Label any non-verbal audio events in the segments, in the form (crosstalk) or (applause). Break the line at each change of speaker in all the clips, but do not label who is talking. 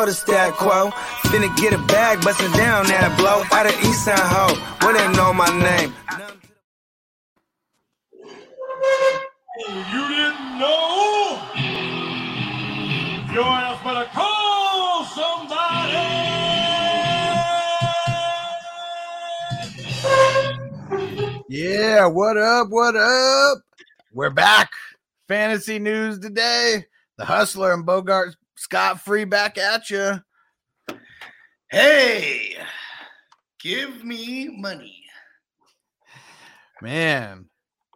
You know the stat quo. Finna get a bag, bustin' down that blow. Out of East Side Ho, where they know my name.
You didn't know? Your ass better call somebody.
Yeah, what up? What up? We're back. Fantasy news today. The Hustler and Bogart Scott Free back at you.
Hey, give me money.
Man,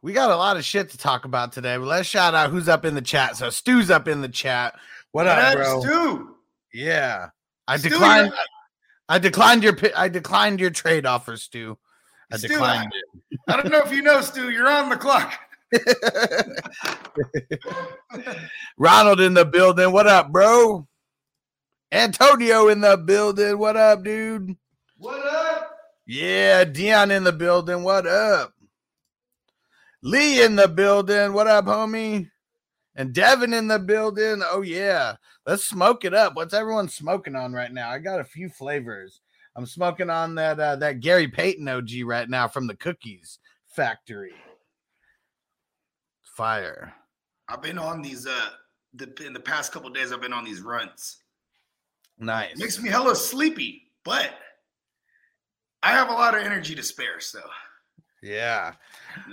we got a lot of shit to talk about today. But let's shout out who's up in the chat. So Stu's up in the chat. What up,
That's
bro?
Stu.
Yeah, I
Stu,
declined. I declined your. I declined your trade offer, Stu. I
Stu,
declined
I don't know if you know, Stu. You're on the clock. (laughs)
Ronald in the building. What up, bro? Antonio in the building. What up, dude?
What up?
Yeah, Dion in the building. What up? Lee in the building. What up, homie? And Devin in the building. Oh yeah, let's smoke it up. What's everyone smoking on right now? I got a few flavors. I'm smoking on that uh, that Gary Payton OG right now from the Cookies Factory. Fire.
I've been on these uh the in the past couple days. I've been on these runs.
Nice.
Makes me hella sleepy, but I have a lot of energy to spare. So,
Yeah.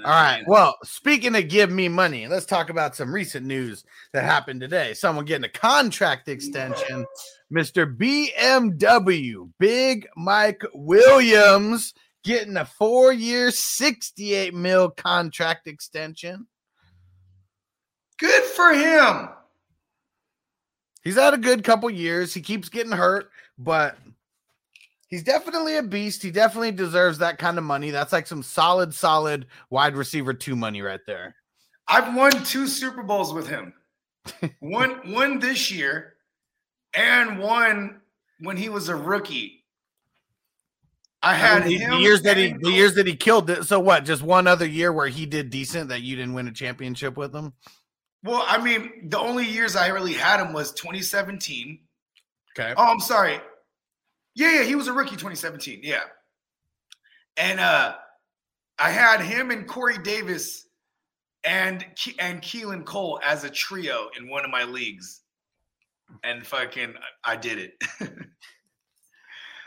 All right. Well, speaking of give me money, let's talk about some recent news that happened today. Someone getting a contract extension. Mr. BMW, Big Mike Williams, getting a four year, 68 mil contract extension.
Good for him.
He's had a good couple years. He keeps getting hurt, but he's definitely a beast. He definitely deserves that kind of money. That's like some solid, solid wide receiver two money right there.
I've won two Super Bowls with him. (laughs) one one this year, and one when he was a rookie. I had
the,
him
the years that he the years that he killed it. So what? Just one other year where he did decent that you didn't win a championship with him.
Well, I mean, the only years I really had him was 2017.
Okay.
Oh, I'm sorry. Yeah, yeah, he was a rookie 2017. Yeah. And uh I had him and Corey Davis and Ke- and Keelan Cole as a trio in one of my leagues. And fucking I did it. (laughs)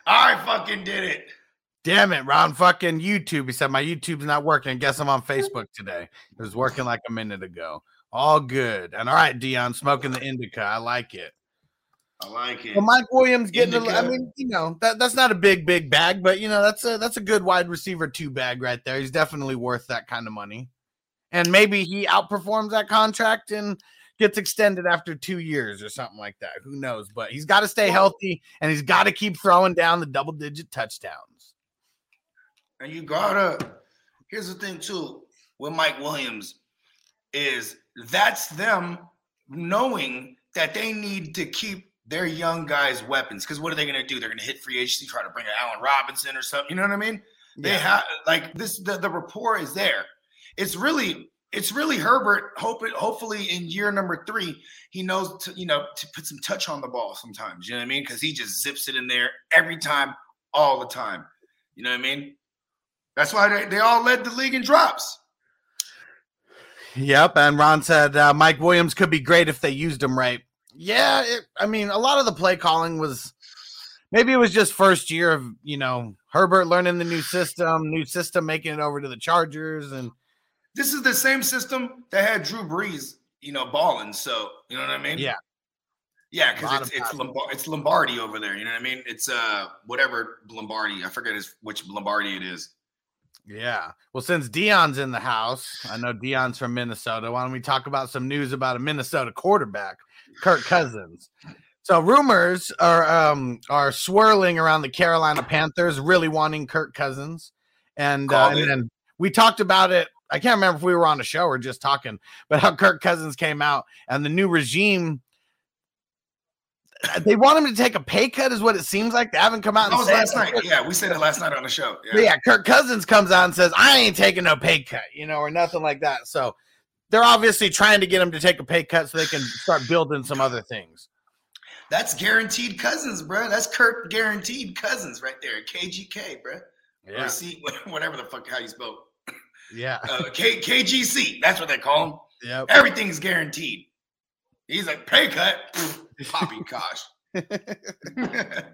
I fucking did it.
Damn it, Ron fucking YouTube. He said my YouTube's not working. Guess I'm on Facebook today. It was working like a minute ago. All good. And all right, Dion, smoking the indica. I like it.
I like it.
Well, Mike Williams getting. A, I
Indica.
mean, you know that that's not a big big bag, but you know that's a that's a good wide receiver two bag right there. He's definitely worth that kind of money, and maybe he outperforms that contract and gets extended after two years or something like that. Who knows? But he's got to stay healthy and he's got to keep throwing down the double digit touchdowns.
And you gotta. Here's the thing too with Mike Williams is that's them knowing that they need to keep their young guys weapons. Because what are they gonna do? They're gonna hit free agency, try to bring an Allen Robinson or something. You know what I mean? They
Yeah.
have like this. The, the rapport is there. It's really. It's really Herbert. Hope it, hopefully in year number three, he knows to you know to put some touch on the ball. Sometimes you know what I mean because he just zips it in there every time, all the time. You know what I mean? That's why they, they all led the league in drops.
Yep. And Ron said uh, Mike Williams could be great if they used him right. Yeah. It, I mean, a lot of the play calling was maybe it was just first year of, you know, Herbert learning the new system, new system, making it over to the Chargers. And
This is the same system that had Drew Brees, you know, balling. So you know what I mean?
Yeah.
Yeah, because it's it's,
passing.
Lombard, it's Lombardi over there. You know what I mean? It's uh whatever Lombardi. I forget his, which Lombardi it is.
Yeah. Well, since Dion's in the house, I know Dion's from Minnesota. Why don't we talk about some news about a Minnesota quarterback, Kirk Cousins? So rumors are um, are swirling around the Carolina Panthers really wanting Kirk Cousins, and, uh, and then we talked about it. I can't remember if we were on a show or just talking, but how Kirk Cousins came out and the new regime. They want him to take a pay cut, is what it seems like. They haven't come out.
Was last
it.
night. Yeah, we said it last night on the show. Yeah.
yeah, Kirk Cousins comes out and says, I ain't taking no pay cut, you know, or nothing like that. So they're obviously trying to get him to take a pay cut so they can start building some other things.
That's guaranteed cousins, bro. That's Kirk guaranteed cousins right there. KGK, bro. Or C, (laughs) whatever the fuck how you spell.
Yeah.
Uh, K, KGC. That's what they call him.
Yep.
Everything's guaranteed. He's like pay cut. Pfft, Poppy gosh. (laughs)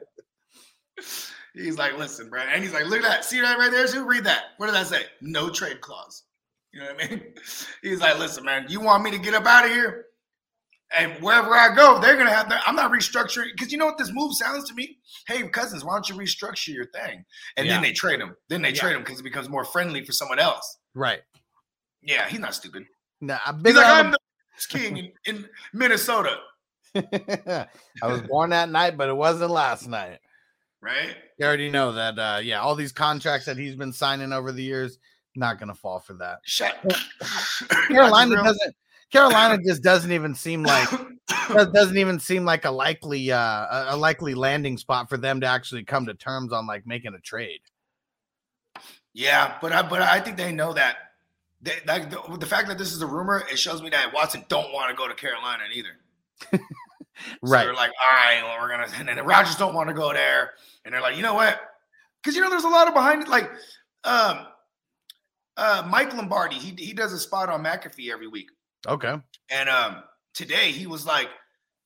he's like, listen, bro. And he's like, look at that. See that right there? Sue? Read that. What did that say? No trade clause. You know what I mean? (laughs) He's like, listen, man, you want me to get up out of here? And wherever I go, they're gonna have. Their, I'm not restructuring because you know what this move sounds to me. Hey, cousins, why don't you restructure your thing? And
Yeah.
then they trade him. Then they
Yeah.
trade him because it becomes more friendly for someone else.
Right.
Yeah, he's not stupid.
Nah,
He's
big
like, I'm the king in, in Minnesota, (laughs)
I was born that night, but it wasn't last night.
right?
You already know that. Uh, yeah, all these contracts that he's been signing over the years, not gonna fall for that.
Shut. (laughs)
Carolina doesn't. Carolina just doesn't even seem like (coughs) doesn't even seem like a likely uh a- a likely landing spot for them to actually come to terms on like making a trade.
Yeah, but I but I think they know that. They, like the, the fact that this is a rumor, it shows me that Watson don't want to go to Carolina either. (laughs) So
Right.
they're like, all right, well, we're gonna, (laughs) and then the Rogers don't want to go there, and they're like, you know what? Because you know, there's a lot of behind it. Like, um, uh, Mike Lombardi, he he does a spot on McAfee every week,
Okay.
and um, today he was like,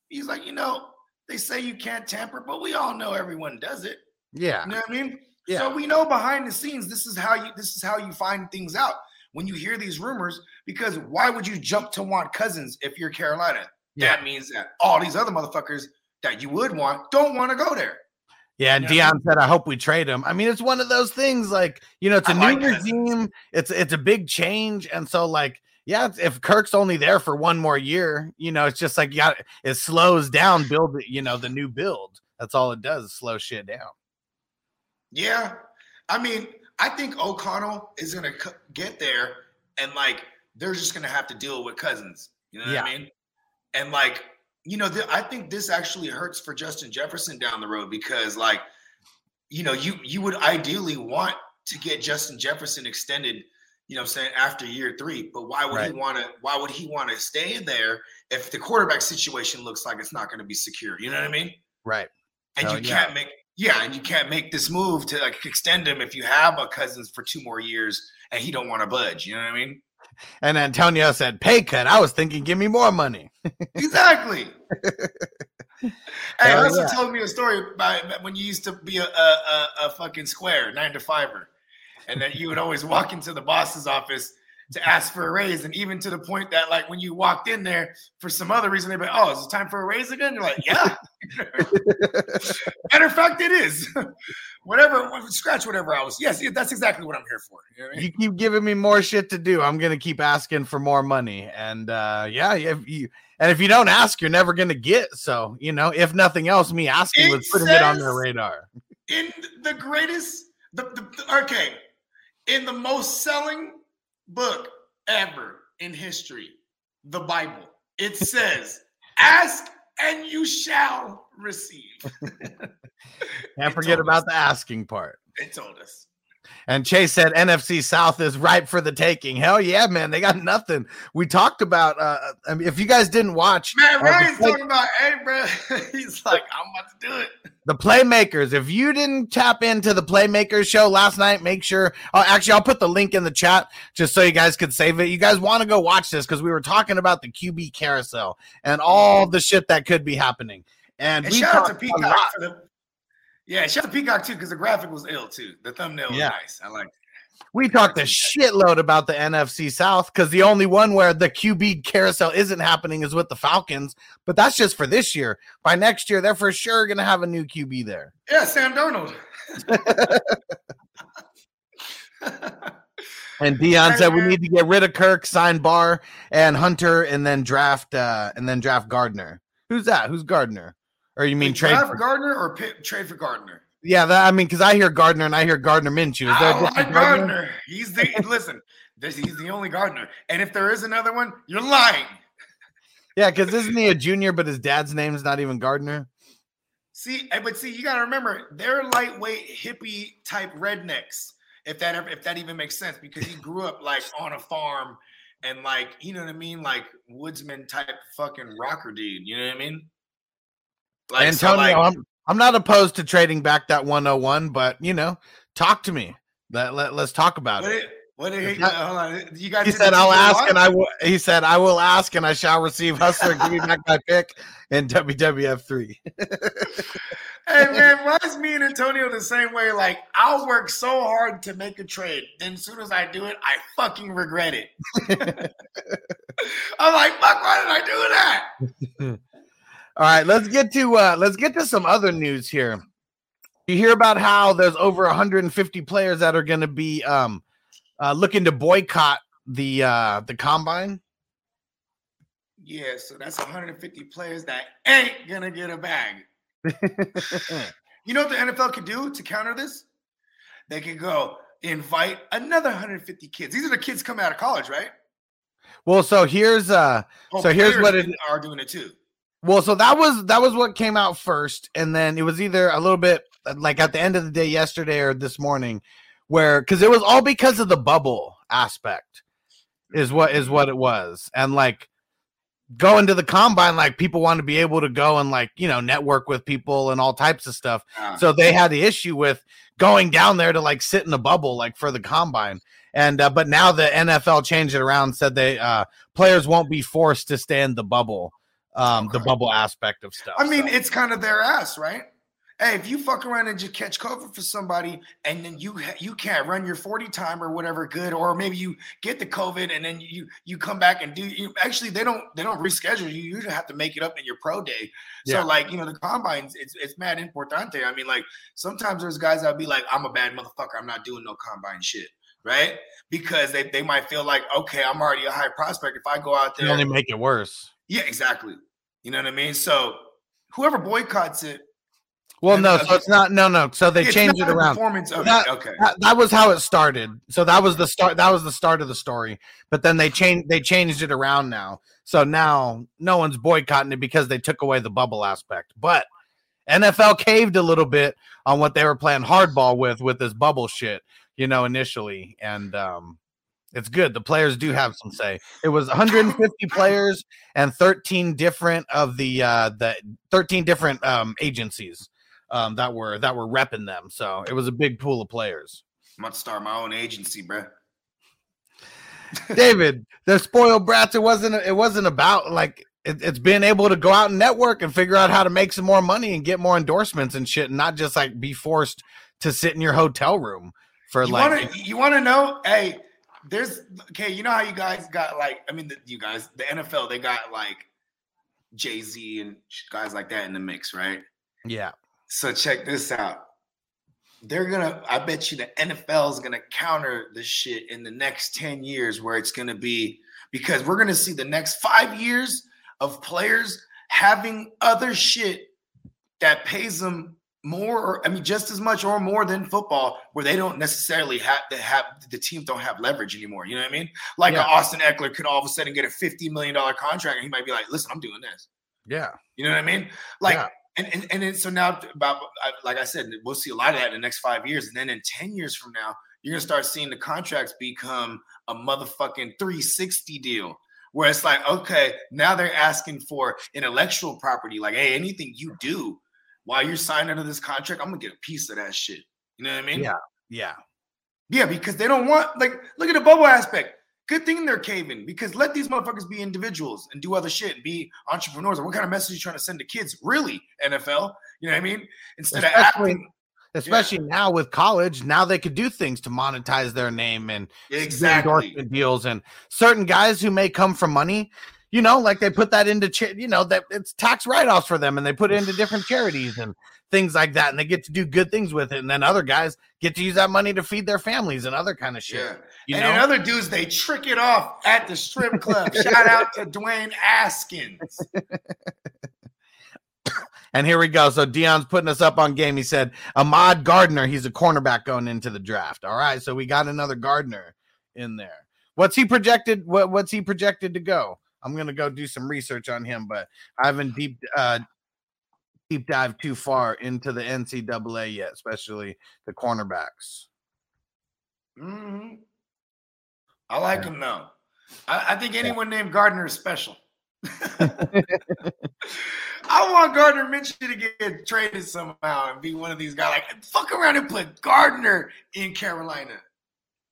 he's like, you know, they say you can't tamper, but we all know everyone does it.
Yeah.
You know what I mean?
Yeah.
So we know behind the scenes, this is how you this is how you find things out when you hear these rumors. Because why would you jump to want cousins if you're Carolina?
Yeah.
That means that all these other motherfuckers that you would want don't want to go there.
Yeah, and
Yeah.
Dion said, "I hope we trade him." I mean, it's one of those things. Like, you know, it's a
I
new
like Cousins.
regime. It's it's a big change, and so like, yeah, if Kirk's only there for one more year, you know, it's just like yeah, it slows down. Build, you know, the new build. That's all it does. slow shit down.
Yeah. I mean, I think O'Connell is gonna c- get there and like they're just gonna have to deal with cousins. You know what
Yeah.
I mean? And like, you know, th- I think this actually hurts for Justin Jefferson down the road because like, you know, you you would ideally want to get Justin Jefferson extended, you know I'm saying, after year three. But why would
Right.
he want to why would he want to stay in there if the quarterback situation looks like it's not going to be secure? You know what I mean?
Right.
and
Hell
you
yeah.
can't make yeah and you can't make this move to like extend him if you have a cousins for two more years and he don't want to budge you know what i mean
And Antonio said, "Pay cut." I was thinking, give me more money. (laughs)
exactly hey also
yeah.
told me a story about when you used to be a, a, a, a fucking square nine to fiver and that you would always walk into the boss's office to ask for a raise and even to the point that like when you walked in there for some other reason they'd be like, oh is it time for a raise again you're like yeah (laughs) matter of fact it is (laughs) whatever scratch whatever i was yes that's exactly what i'm here for you know I mean?
you keep giving me more shit to do. I'm gonna keep asking for more money, and uh, yeah, if you and if you don't ask, you're never gonna get. So you know, if nothing else, me asking
It
was putting it on their radar.
in the greatest the, the, the- okay in the most selling book ever in history the bible it says ask and you shall receive (laughs) (laughs)
Can't forget about
us.
the asking part.
They told us
And Chase said NFC South is ripe for the taking. Hell yeah, man! They got nothing. We talked about. Uh, I mean, if you guys didn't watch,
man
uh,
ryan's
play-
talking about hey bro (laughs) he's like i'm about to do it
the playmakers. If you didn't tap into the playmakers show last night make sure oh, actually i'll put the link in the chat just so you guys could save it. You guys want to go watch this because we were talking about the qb carousel and all the shit that could be happening. And,
and
we
shout out to peacock for the yeah shout out to peacock too because the graphic was ill too. The thumbnail was
Yeah.
nice. I like
we talked a shitload about the nfc south because the only one where the qb carousel isn't happening is with the falcons but that's just for this year by next year they're for sure going to have a new qb there
yeah sam darnold (laughs)
And Dion said we need to get rid of Kirk, sign Barr and Hunter, and then draft uh and then draft Gardner. Who's that? Who's Gardner? Or you mean
Wait,
trade?
draft
For,
Gardner or trade for Gardner?
Yeah, that I mean because I hear Gardner and I hear Gardner Minshew. Is there a
I
different
like
Gardner?
Gardner. He's the (laughs) listen. This, he's the only Gardner. And if there is another one, you're lying. (laughs)
Yeah, because isn't he a junior, but his dad's name's not even Gardner?
See, eh, but see, you gotta remember they're lightweight hippie type rednecks. If that ever, if that even makes sense, because he grew up like on a farm and like you know what I mean, like woodsman type fucking rocker dude. You know what I mean? Like so,
Antonio,
like,
I'm I'm not opposed to trading back that 101, but you know, talk to me. Let, let, let's talk about
what
it.
it, what did
It's not- uh,
hold on, you guys.
He said, "I'll ask
Watt?
and I will." He said, "I will ask and I shall receive." Hustler, give me back my pick in WWF three. (laughs)
Hey man, why is me and Antonio the same way? Like, I'll work so hard to make a trade. Then as soon as I do it, I fucking regret it. (laughs) (laughs) I'm like, fuck, why did I do that?
All right, let's get to uh let's get to some other news here. You hear about how there's over 150 players that are going to be um uh looking to boycott the uh the combine.
Yeah, so that's 150 players that ain't gonna get a bag. (laughs) You know what the NFL could do to counter this? They could go invite another 150 kids. These are the kids coming out of college, right?
well, so here's uh
Oh,
So here's what it-
are doing it too.
Well, so that was that was what came out first, and then it was either a little bit uh, like at the end of the day yesterday or this morning, where because it was all because of the bubble aspect, is what is what it was, and like going to the combine, like people want to be able to go and like you know network with people and all types of stuff.
Ah.
So they had the issue with going down there to like sit in a bubble like for the combine. And uh, but now the NFL changed it around, said they uh, players won't be forced to stay in the bubble, um, the bubble aspect of stuff.
I mean,
so.
it's kind of their ass, right? Hey, if you fuck around and just catch COVID for somebody, and then you you can't run your forty time or whatever good, or maybe you get the COVID and then you you come back and do you actually they don't they don't reschedule you. You usually have to make it up in your pro day.
Yeah.
So like you know the combines, it's it's mad importante. I mean, like sometimes there's guys that'll be like, I'm a bad motherfucker. I'm not doing no combine shit, right? Because they they might feel like, okay, I'm already a high prospect. If I go out there,
only make it worse.
Yeah, exactly. You know what I mean? So whoever boycotts it,
Well, no, so it's not. No, no. So they changed it around.
Performance of
That-.
Okay.
That, that was how it started. So that was the start. That was the start of the story. But then they changed. They changed it around now. So now no one's boycotting it because they took away the bubble aspect. But NFL caved a little bit on what they were playing hardball with with this bubble shit. You know, initially, and um, it's good. The players do have some (laughs) say. It was 150 players and 13 different of the uh, the 13 different um, agencies um, that were that were repping them. So it was a big pool of players.
I'm to start my own agency, bro. (laughs)
David, the spoiled brats. It wasn't. It wasn't about like it, it's being able to go out and network and figure out how to make some more money and get more endorsements and shit, and not just like be forced to sit in your hotel room for
You
like.
want to you want to know? Hey, there's okay. You know how you guys got like? I mean, the, you guys, the NFL, they got like Jay Z and guys like that in the mix, right?
yeah,
So check this out. They're gonna. I bet you the NFL is gonna counter this shit in the next ten years, where it's gonna be because we're gonna see the next five years of players having other shit that pays them more, or I mean, just as much or more than football, where they don't necessarily have to have the teams don't have leverage anymore. You know what I mean? Like
Yeah.
Austin Ekeler could all of a sudden get a fifty million dollar contract, and he might be like, "Listen, I'm doing this."
yeah,
You know what I mean? Like,
Yeah.
and, and and then so now about like I said, we'll see a lot of that in the next five years, and then in ten years from now, you're gonna start seeing the contracts become a motherfucking 360 deal, where it's like, okay, now they're asking for intellectual property, like, hey, anything you do while you're signed under this contract, I'm gonna get a piece of that shit. You know what I mean?
Yeah. yeah.
Yeah, because they don't want like look at the bubble aspect. Good thing they're caving because let these motherfuckers be individuals and do other shit and be entrepreneurs. What kind of message are you trying to send to kids? Really, NFL? You know what I mean? Instead of
Especially-
acting
Especially now with college, now they could do things to monetize their name and
exactly.
endorsement deals and certain guys who may come from money you know, like they put that into, cha- you know, that it's tax write offs for them and they put it into different (sighs) charities and things like that. And they get to do good things with it. And then other guys get to use that money to feed their families and other kind of shit.
Yeah.
You
and
know,
then other dudes, they trick it off at the strip club. Shout out to Dwayne Haskins. (laughs)
And here we go. So Dion's putting us up on game. He said Ahmad Gardner. He's a cornerback going into the draft. All right. So we got another Gardner in there. What's he projected? What, what's he projected to go? I'm gonna go do some research on him, but I haven't deep uh deep dive too far into the NCAA yet, especially the cornerbacks.
Mhm. I like him though. I, I think anyone named Gardner is special. (laughs) (laughs) I want Gardner Minshew to get traded somehow and be one of these guys. Like, fuck around and put Gardner in Carolina.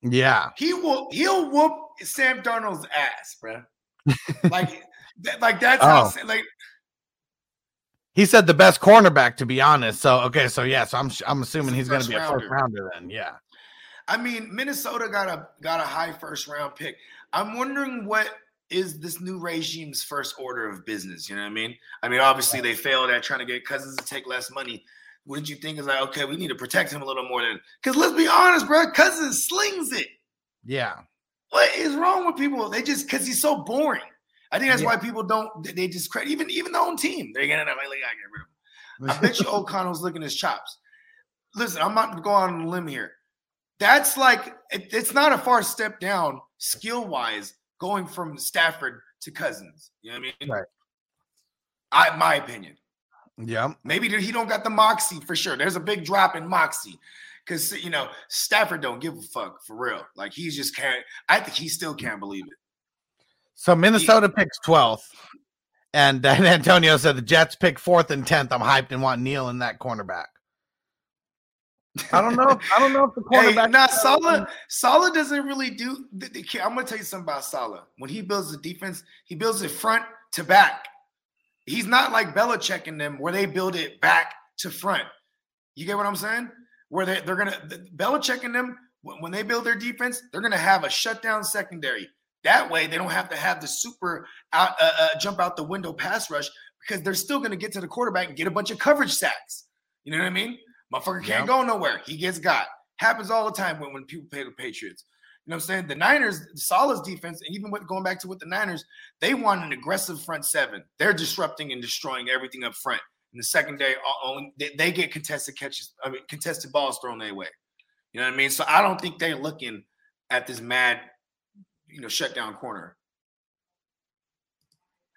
Yeah.
He will. He'll whoop Sam Darnold's ass, bro. Like, that, like that's how.
Oh.
Like,
He said the best cornerback, to be honest. So okay, so yeah, so I'm I'm assuming he's going to be a first
rounder.
rounder then. Yeah.
I mean, Minnesota got a got a high first round pick. I'm wondering what is this new regime's first order of business. You know what I mean? I mean, obviously they failed at trying to get Cousins to take less money. What did you think? Is like, okay, we need to protect him a little more than because let's be honest, bro, Cousins slings it.
Yeah.
What is wrong with people? They just because he's so boring. I think that's
Yeah.
why people don't. they- They discredit even even their own team. They're getting up. Like, I get rid of him. I (laughs) bet you O'Connell's looking his chops. Listen, I'm not going on a limb here. That's like it- it's not a far step down skill wise going from Stafford to Cousins. You know what I mean?
Right.
I my opinion.
Yeah.
Maybe he don't got the moxie for sure. There's a big drop in moxie because you know Stafford don't give a fuck for real. Like he's just can't. I think he still can't believe it.
So Minnesota picks 12th. And (laughs) then Antonio said the Jets pick fourth and tenth. I'm hyped and want Neil in that cornerback. I don't know. If, I don't know if the (laughs)
Hey,
cornerback.
nah, Saleh, um, Saleh doesn't really do. I'm gonna tell you something about Saleh. When he builds the defense, he builds it front to back. He's not like Belichick in them, where they build it back to front. You get what I'm saying? Where they, they're gonna th- Belichick in them when they build their defense, they're gonna have a shutdown secondary. That way, they don't have to have the super out uh, uh, jump out the window pass rush because they're still gonna get to the quarterback and get a bunch of coverage sacks. You know what I mean? Motherfucker can't
Yeah.
go nowhere. He gets got. Happens all the time when, when people play the Patriots. You know what I'm saying? The Niners, Saleh's defense, and even with going back to with the Niners, they want an aggressive front seven. They're disrupting and destroying everything up front. In the second day, uh, only they, they get contested catches, I mean, contested balls thrown their way. You know what I mean? So I don't think they're looking at this mad, you know, shutdown corner.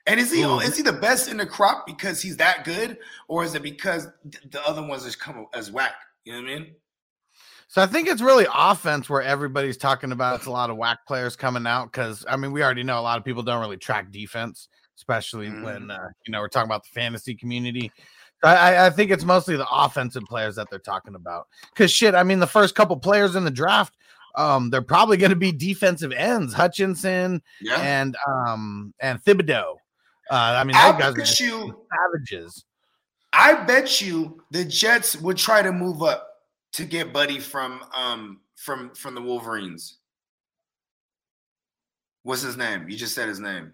And is he
Ooh.
is he the best in the crop because he's that good, or is it because the other ones just come as whack? You know what I mean?
So I think it's really offense where everybody's talking about it's a lot of whack players coming out because I mean we already know a lot of people don't really track defense, especially
Mhm.
when uh, you know we're talking about the fantasy community. I, I- think it's mostly the offensive players that they're talking about. Because shit, I mean the first couple players in the draft, um, they're probably going to be defensive ends, Hutchinson
Yeah.
and um and Thibodeaux. Uh, I mean
I
those guys are
bet you,
savages.
I bet you the Jets would try to move up to get Buddy from um from from the Wolverines. What's his name? You just said his name.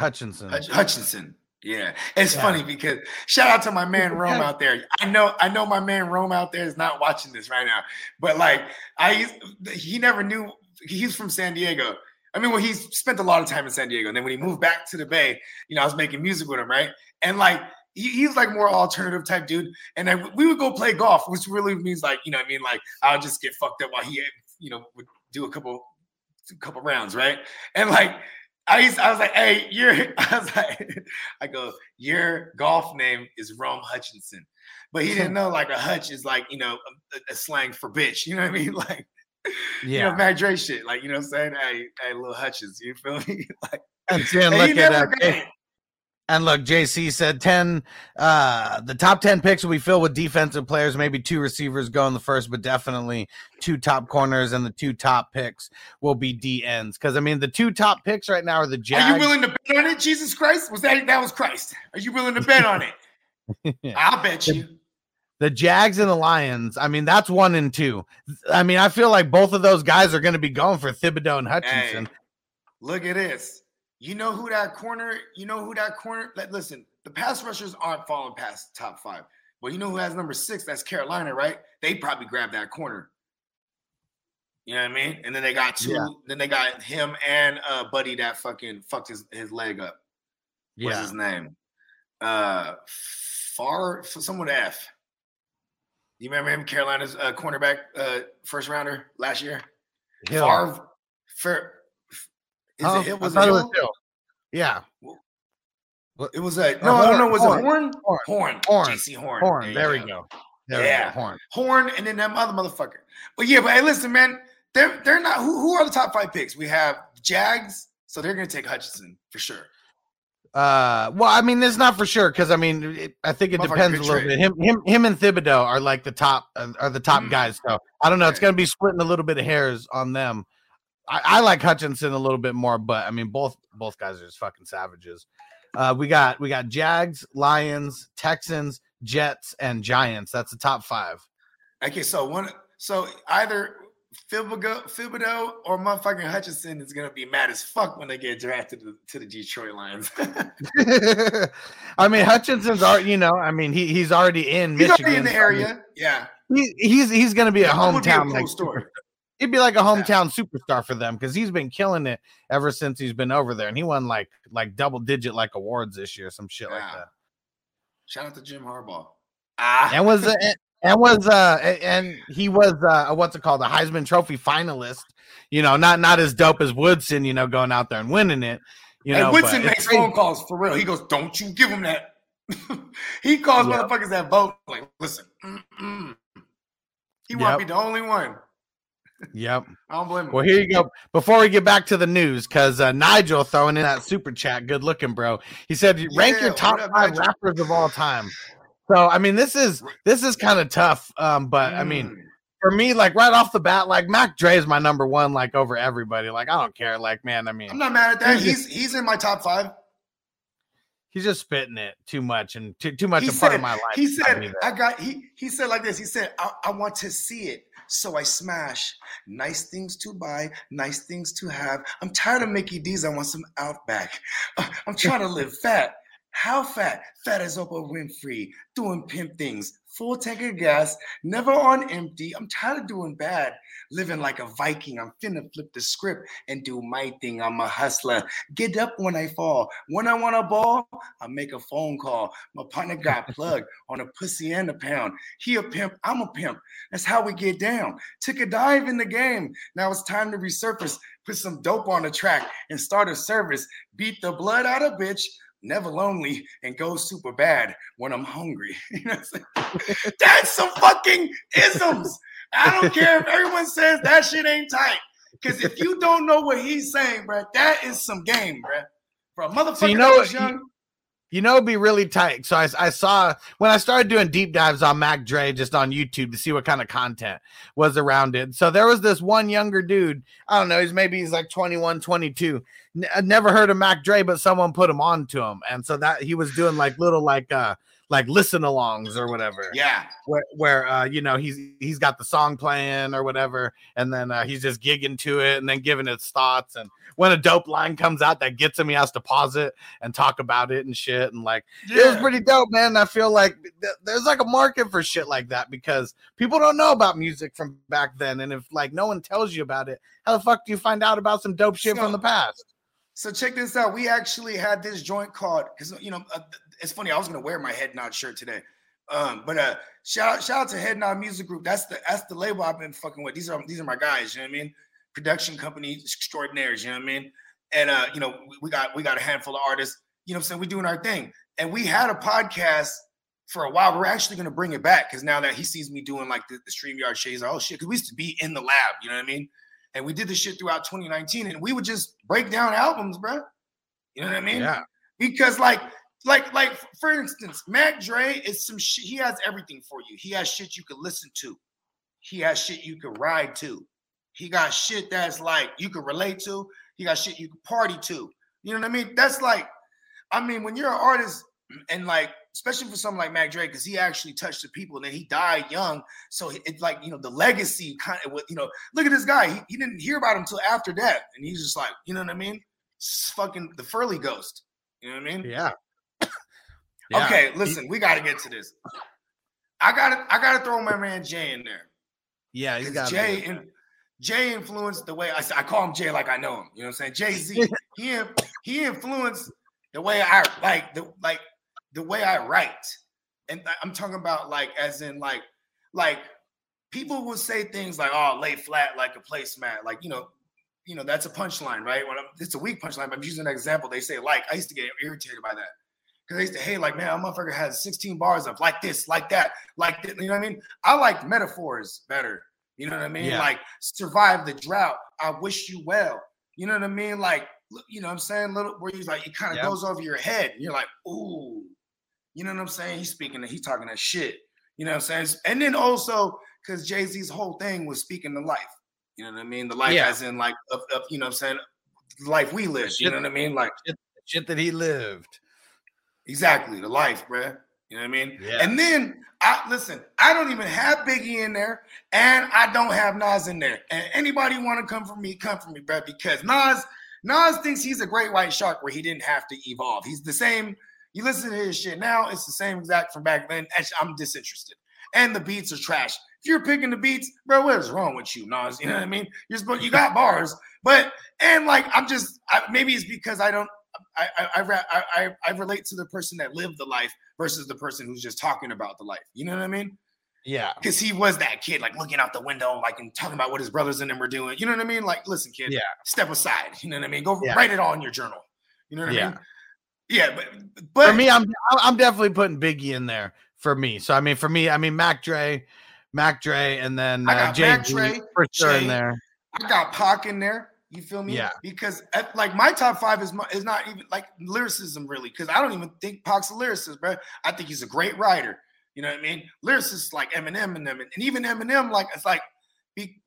Hutchinson.
Hutch- Hutchinson. Yeah. It's
Yeah.
funny because shout out to my man Rome (laughs) out there. I know I know my man Rome out there is not watching this right now. But like I he never knew he's from San Diego. I mean, well, he's spent a lot of time in San Diego. And then when he moved back to the Bay, you know, I was making music with him, right? And like he, he's like more alternative type dude. And then we would go play golf, which really means like, you know, what I mean, like I'll just get fucked up while he, you know, would do a couple, a couple rounds, right? And like I used, I was like, hey, your, (laughs) I was like, I go, your golf name is Rome Hutchinson, but he didn't (laughs) know like a hutch is like, you know, um, a, a slang for bitch. You know what I mean? (laughs) Like, you know,
Yeah.
Mac Dre shit. Like, you know what I'm saying? Hey, hey, little Hutchins, you feel me? like,
And, see, and
and he
look at
never
uh,
got
Jay-
it.
And look, JC said 10 uh the top 10 picks will be filled with defensive players, maybe two receivers go in the first, but definitely two top corners and the two top picks will be D ends. Cause I mean the two top picks right now are the Jags.
Are you willing to bet on it? Jesus Christ? Was that that was Christ? Are you willing to bet on it? (laughs) I'll bet you.
the Jags and the Lions. I mean, that's one and two. I mean, I feel like both of those guys are going to be going for Thibodeaux and
Hey,
Hutchinson.
look at this. You know who that corner? You know who that corner? Like, listen, the pass rushers aren't falling past top five. But you know who has number six? That's Carolina, right? They probably grabbed that corner. You know what I mean? And then they got two.
Yeah.
Then they got him and uh Buddy that fucking fucked his, his leg up. What's
Yeah.
his name? Uh, Far someone F. You remember him, Carolina's uh, cornerback, uh, first rounder last year?
Hill.
Favre.
Oh,
it, it was it
was. Yeah.
It was a no,
Horn,
no, no. Was
Horn,
it Horn?
Horn,
Horn.
Horn,
Jaycee Horn.
Horn.
you
There we go. There
Yeah.
we go. Horn.
Horn, and then that other motherfucker. But yeah, but hey, listen, man, they're they're not. Who, who are the top five picks? We have Jags, so they're gonna take Hutchinson for sure.
Uh, well, I mean, it's not for sure because I mean, it, I think it depends a little
trade.
bit. Him, him, him, and Thibodeaux are like the top, uh, are the top
Mm.
guys. So I don't know. It's going to be splitting a little bit of hairs on them. I, I like Hutchinson a little bit more, but I mean, both both guys are just fucking savages. Uh, we got we got Jags, Lions, Texans, Jets, and Giants. That's the top five.
Okay, so one, so either Thibodeaux, Thibodeaux or motherfucking Hutchinson is gonna be mad as fuck when they get drafted to, to the Detroit Lions. (laughs)
I mean, Hutchinson's already, you know, I mean, he he's already in
He's
Michigan.
already in the
so, I mean,
area. Yeah,
He, he's he's going to be a
That would be a
hometown
cool
like
story.
He'd be like a hometown superstar for them because he's been killing it ever since he's been over there, and he won like like double digit like awards this year, some shit like that.
Shout out to Jim Harbaugh. Ah,
And was uh, and- and was uh and he was uh what's it called a Heisman Trophy finalist. You know, not not as dope as Woodson. You know, going out there and winning it. You
and
know,
Woodson makes phone calls for real. He goes, "Don't you give him that." (laughs) he calls
Yeah.
motherfuckers that vote. Like, listen, mm-mm. he won't be the only one.
Yep.
I don't blame him.
Well, here you go. Before we get back to the news, because uh, Nigel throwing in that super chat, good looking, bro. He said, "Rank
Yeah,
your top
up,
five
Nigel?
rappers of all time." So, I mean, this is this is kind of tough. Um, but I mean,
Mm.
for me, like right off the bat, like Mac Dre is my number one, like over everybody. Like I don't care. Like man, I mean,
I'm not mad at that.
He's
he's in my top five.
He's just spitting it too much and too too much
He
a part of my life.
he
to not be
said. I got he he said like this. He said, I, I want to see it. So I smash. Nice things to buy, nice things to have. I'm tired of Mickey D's. I want some Outback. Uh, I'm trying to live (laughs) fat. How fat? Fat as Oprah Winfrey, doing pimp things, full tank of gas, never on empty. I'm tired of doing bad, living like a Viking. I'm finna flip the script and do my thing. I'm a hustler. Get up when I fall. When I want a ball, I make a phone call. My partner got (laughs) plugged on a pussy and a pound. He a pimp, I'm a pimp. That's how we get down. Took a dive in the game. Now it's time to resurface, put some dope on the track and start a service. Beat the blood out of bitch. Never lonely and go super bad when I'm hungry. (laughs) You know I'm? (laughs) That's some fucking isms. I don't care if everyone says that shit ain't tight. Because if you don't know what he's saying, bro, that is some game, bro. For a motherfucker
So you know
that
what-
was young,
You know, it'd be really tight. So I, I saw when I started doing deep dives on Mac Dre just on YouTube to see what kind of content was around it. So there was this one younger dude. I don't know. He's maybe he's like 21, 22. N- never heard of Mac Dre, but someone put him on to him. And so that he was doing like little like uh like listen alongs or whatever.
Yeah.
where, where uh you know he's he's got the song playing or whatever and then uh, he's just gigging to it and then giving his thoughts. And when a dope line comes out that gets him he has to pause it and talk about it and shit. And like it was pretty dope man. I feel like th- there's like a market for shit like that because people don't know about music from back then. And if like no one tells you about it how the fuck do you find out about some dope shit
So-
from the past?
So check this out. We actually had this joint called because you know uh, it's funny. I was gonna wear my head nod shirt today, um, but uh, shout out shout out to Head Nod Music Group. That's the that's the label I've been fucking with. These are these are my guys. You know what I mean? Production company extraordinaires. You know what I mean? And uh, you know we, got we got a handful of artists. You know what I'm saying? We're doing our thing, and we had a podcast for a while. We're actually gonna bring it back because now that he sees me doing like the, the StreamYard shit, he's like, oh shit, because we used to be in the lab. You know what I mean? And we did this shit throughout 2019, and we would just break down albums, bro. You know what I mean?
yeah
Because like, like, like for instance, Mac Dre is some shit. He has everything for you. He has shit you can listen to. He has shit you can ride to. He got shit that's like you can relate to. He got shit you can party to. You know what I mean? That's like, I mean, when you're an artist mm, and like, especially for something like Mac Dre, because he actually touched the people and then he died young. So it's like, you know, the legacy kind of, you know, look at this guy. He, he didn't hear about him until after death. And he's just like, you know what I mean? s- fucking the Furley ghost. You know what I mean?
Yeah. Yeah.
Okay, listen, we got to get to this. I got to I got to throw my man Jay in there.
Yeah, he's got
Jay and Jay influenced the way I, I call him Jay like I know him. You know what I'm saying? Jay Z. (laughs) he he influenced the way I like the like the way I write, and I'm talking about like as in like like people will say things like oh lay flat like a placemat like you know you know that's a punchline right when I'm, it's a weak punchline but I'm using an example they say like I used to get irritated by that because they used to hey like man a motherfucker has 16 bars of like this like that like that you know what I mean I like metaphors better you know what I mean
Yeah.
like survive the drought I wish you well you know what I mean like you know what I'm saying little where he's like it kind of
Yep.
goes over your head and you're like ooh you know what I'm saying he's speaking he's talking that shit you know what I'm saying and then also because Jay Z's whole thing was speaking to life. You know what I mean? The life
Yeah.
as in like of, of you know what I'm saying life we live. You know what I mean? Like
shit that he lived.
Exactly the life, bruh. You know what I mean?
Yeah.
And then I listen, I don't even have Biggie in there, and I don't have Nas in there. And anybody want to come for me, come for me, bruh, because Nas, Nas thinks he's a great white shark where he didn't have to evolve. He's the same. You listen to his shit now, it's the same exact from back then. Actually, I'm disinterested. And the beats are trash. If you're picking the beats, bro, what is wrong with you, Nas? You know what I mean? You're supposed, you got bars, but and like I'm just I, maybe it's because I don't I I, I I I I relate to the person that lived the life versus the person who's just talking about the life. You know what I mean?
Yeah.
Because he was that kid, like looking out the window, like and talking about what his brothers and them were doing. You know what I mean? Like, listen, kid,
Yeah.
step aside. You know what I mean? Go
Yeah.
write it all in your journal. You know what I
Yeah.
mean? Yeah, but but
for me, I'm I'm definitely putting Biggie in there for me. So I mean, for me, I mean Mac Dre, Mac Dre, and then
I
uh,
got
Jay
Mac Dre,
for sure
Jay,
in there.
I got Pac in there. You feel me?
Yeah.
Because at, like my top five is my, is not even like lyricism really, because I don't even think Pac's a lyricist, bro. I think he's a great writer. You know what I mean? Lyricists like Eminem and them, and, and even Eminem, like it's like, be,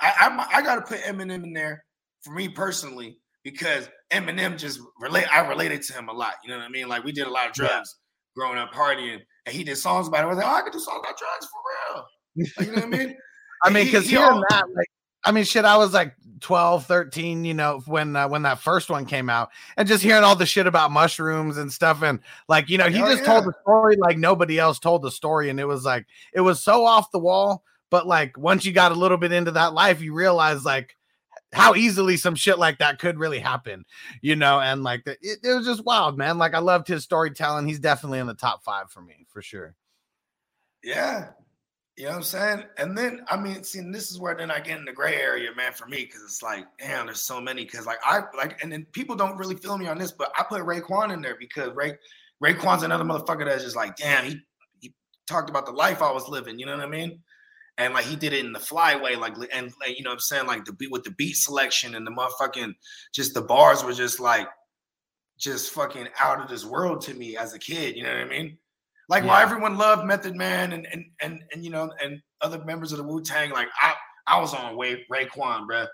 I I, I got to put Eminem in there for me personally because Eminem just relate. I related to him a lot. You know what I mean? Like we did a lot of
Yeah.
drugs growing up, partying, and he did songs about it. I was like, oh, I could do songs about drugs for real. Like, you know what I mean? (laughs)
I mean,
He-
because
he
hearing
al-
that, like, I mean, shit, I was like 12, 13, you know, when uh, when that first one came out, and just hearing all the shit about mushrooms and stuff, and like, you know, he
Hell
just told the story like nobody else told the story, and it was like it was so off the wall. But like once you got a little bit into that life, you realize like how easily some shit like that could really happen, you know, and like the, it, it was just wild, man. Like I loved his storytelling. He's definitely in the top five for me for sure.
Yeah. You know what I'm saying? And then I mean, see, this is where then I get in the gray area, man, for me, because it's like, damn, there's so many. Cause like I like, and then people don't really feel me on this, but I put Raekwon in there because Ray Raekwon's another motherfucker that's just like, damn, he he talked about the life I was living, you know what I mean? And like he did it in the flyway, like and like, you know what I'm saying, like the beat with the beat selection and the motherfucking just the bars were just like just fucking out of this world to me as a kid, you know what I mean? Like while everyone loved Method Man and and and and you know and other members of the Wu Tang, like I I was on Ray Raekwon, bruh.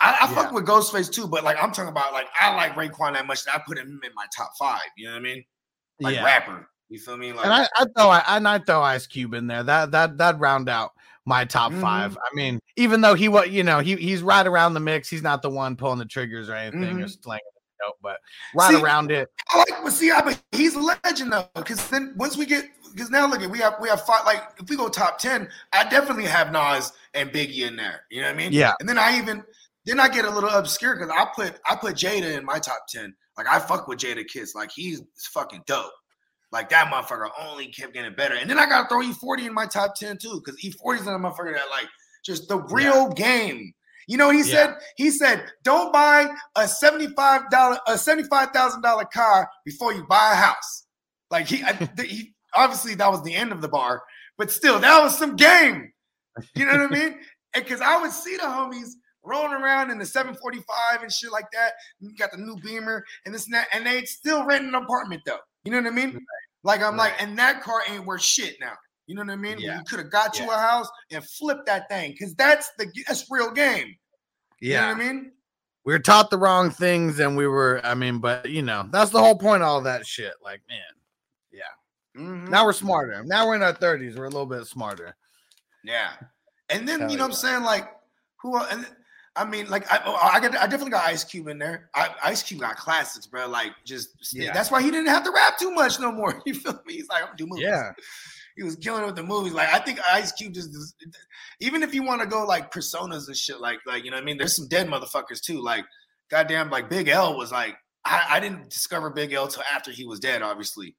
I, I fuck with Ghostface too, but like I'm talking about like I like Raekwon that much that I put him in my top five. You know what I mean? Like
yeah.
rapper. You feel me? Like
and I, I throw I and I throw Ice Cube in there. That that that round out my top
Mhm.
five. I mean, even though he was, you know, he he's right around the mix. He's not the one pulling the triggers or anything or
Mhm.
slinging but right
See,
around it.
I like, but see, I, but he's a legend though, because then once we get, because now look at we have we have five. Like if we go top ten, I definitely have Nas and Biggie in there. You know what I mean?
Yeah.
And then I even then I get a little obscure because I put I put Jada in my top ten. Like I fuck with Jadakiss. Like he's fucking dope. Like that motherfucker only kept getting better. And then I gotta throw E40 in my top 10 too, because E40 is a motherfucker that like just the real game. You know he
Yeah.
said? He said, don't buy a $75, a $75,000 car before you buy a house. Like he, I, (laughs) he obviously that was the end of the bar, but still, that was some game. You know what I (laughs) mean? Because I would see the homies rolling around in the 745 and shit like that. You got the new Beamer and this and that, and they still renting an apartment though. You know what I mean? Like I'm like, and that car ain't worth shit now. You know what I mean?
Yeah.
You could have got you a house and flipped that thing because that's the that's real game. Yeah. You know
Yeah.
what I mean?
We were taught the wrong things and we were, I mean, but you know, that's the whole point of all that shit. Like, man. Yeah.
Mhm.
Now we're smarter. Now we're in our 30s. We're a little bit smarter.
Yeah. And then
Hell
you know what I'm saying? Like who el- and I mean, like I, oh, I, got, I definitely got Ice Cube in there. I, Ice Cube got classics, bro. Like just
Yeah.
that's why he didn't have to rap too much no more. (laughs) You feel me? He's like, I'm do movies.
Yeah.
He was killing it with the movies. Like I think Ice Cube just, just- even if you want to go like personas and shit, like like you know what I mean. There's some dead motherfuckers too. Like goddamn, like Big L was like I, I didn't discover Big L till after he was dead, obviously.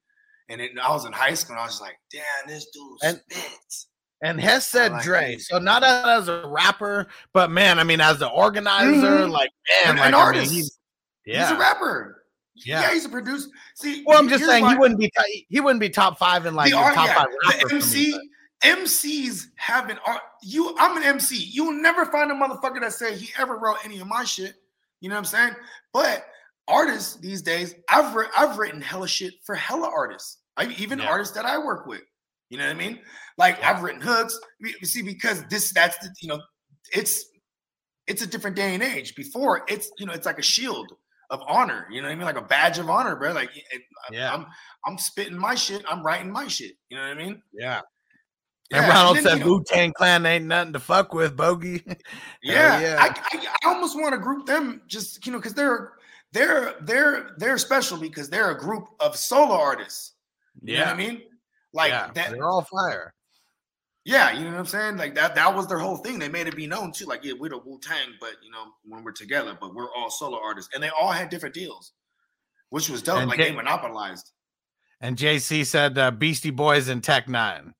And it, I was in high school and I was just like, damn, this dude
And-
spits.
And Hess said
like
Dre.
it.
So not as a rapper, but man, I mean, as the organizer,
Mhm.
like man,
An-
like,
an
I mean,
artist.
he's,
He's
yeah.
a rapper.
Yeah.
Yeah, he's a producer. See,
well, I'm just saying
why-
he wouldn't be he wouldn't be top five in like
the
the top
yeah,
five
the
me,
MC,
but-
MCs have art. You, I'm an MC. You will never find a motherfucker that say he ever wrote any of my shit. You know what I'm saying? But artists these days, I've writ- I've written hella shit for hella artists. I even
Yeah.
artists that I work with. You know what I mean? Like
Yeah.
I've written hooks. You see, because this that's the you know, it's it's a different day and age. Before it's you know, it's like a shield of honor. You know what I mean? Like a badge of honor, bro. Like
Yeah.
I'm I'm spitting my shit. I'm writing my shit. You know what I mean?
yeah.
Yeah,
And Ronald
then,
said Wu Tang Clan ain't nothing to fuck with, bogey. (laughs)
Yeah,
yeah.
I, I, I almost want to group them just you know because they're they're they're they're special because they're a group of solo artists. You know what I mean? Like
yeah,
that.
they're all fire.
Yeah, you know what I'm saying? Like that. That was their whole thing. They made it be known too. Like yeah, we're the Wu Tang, but you know when we're together, but we're all solo artists, and they all had different deals, which was dope.
And
like they monopolized.
And JC said uh, Beastie Boys and Tech N9ne.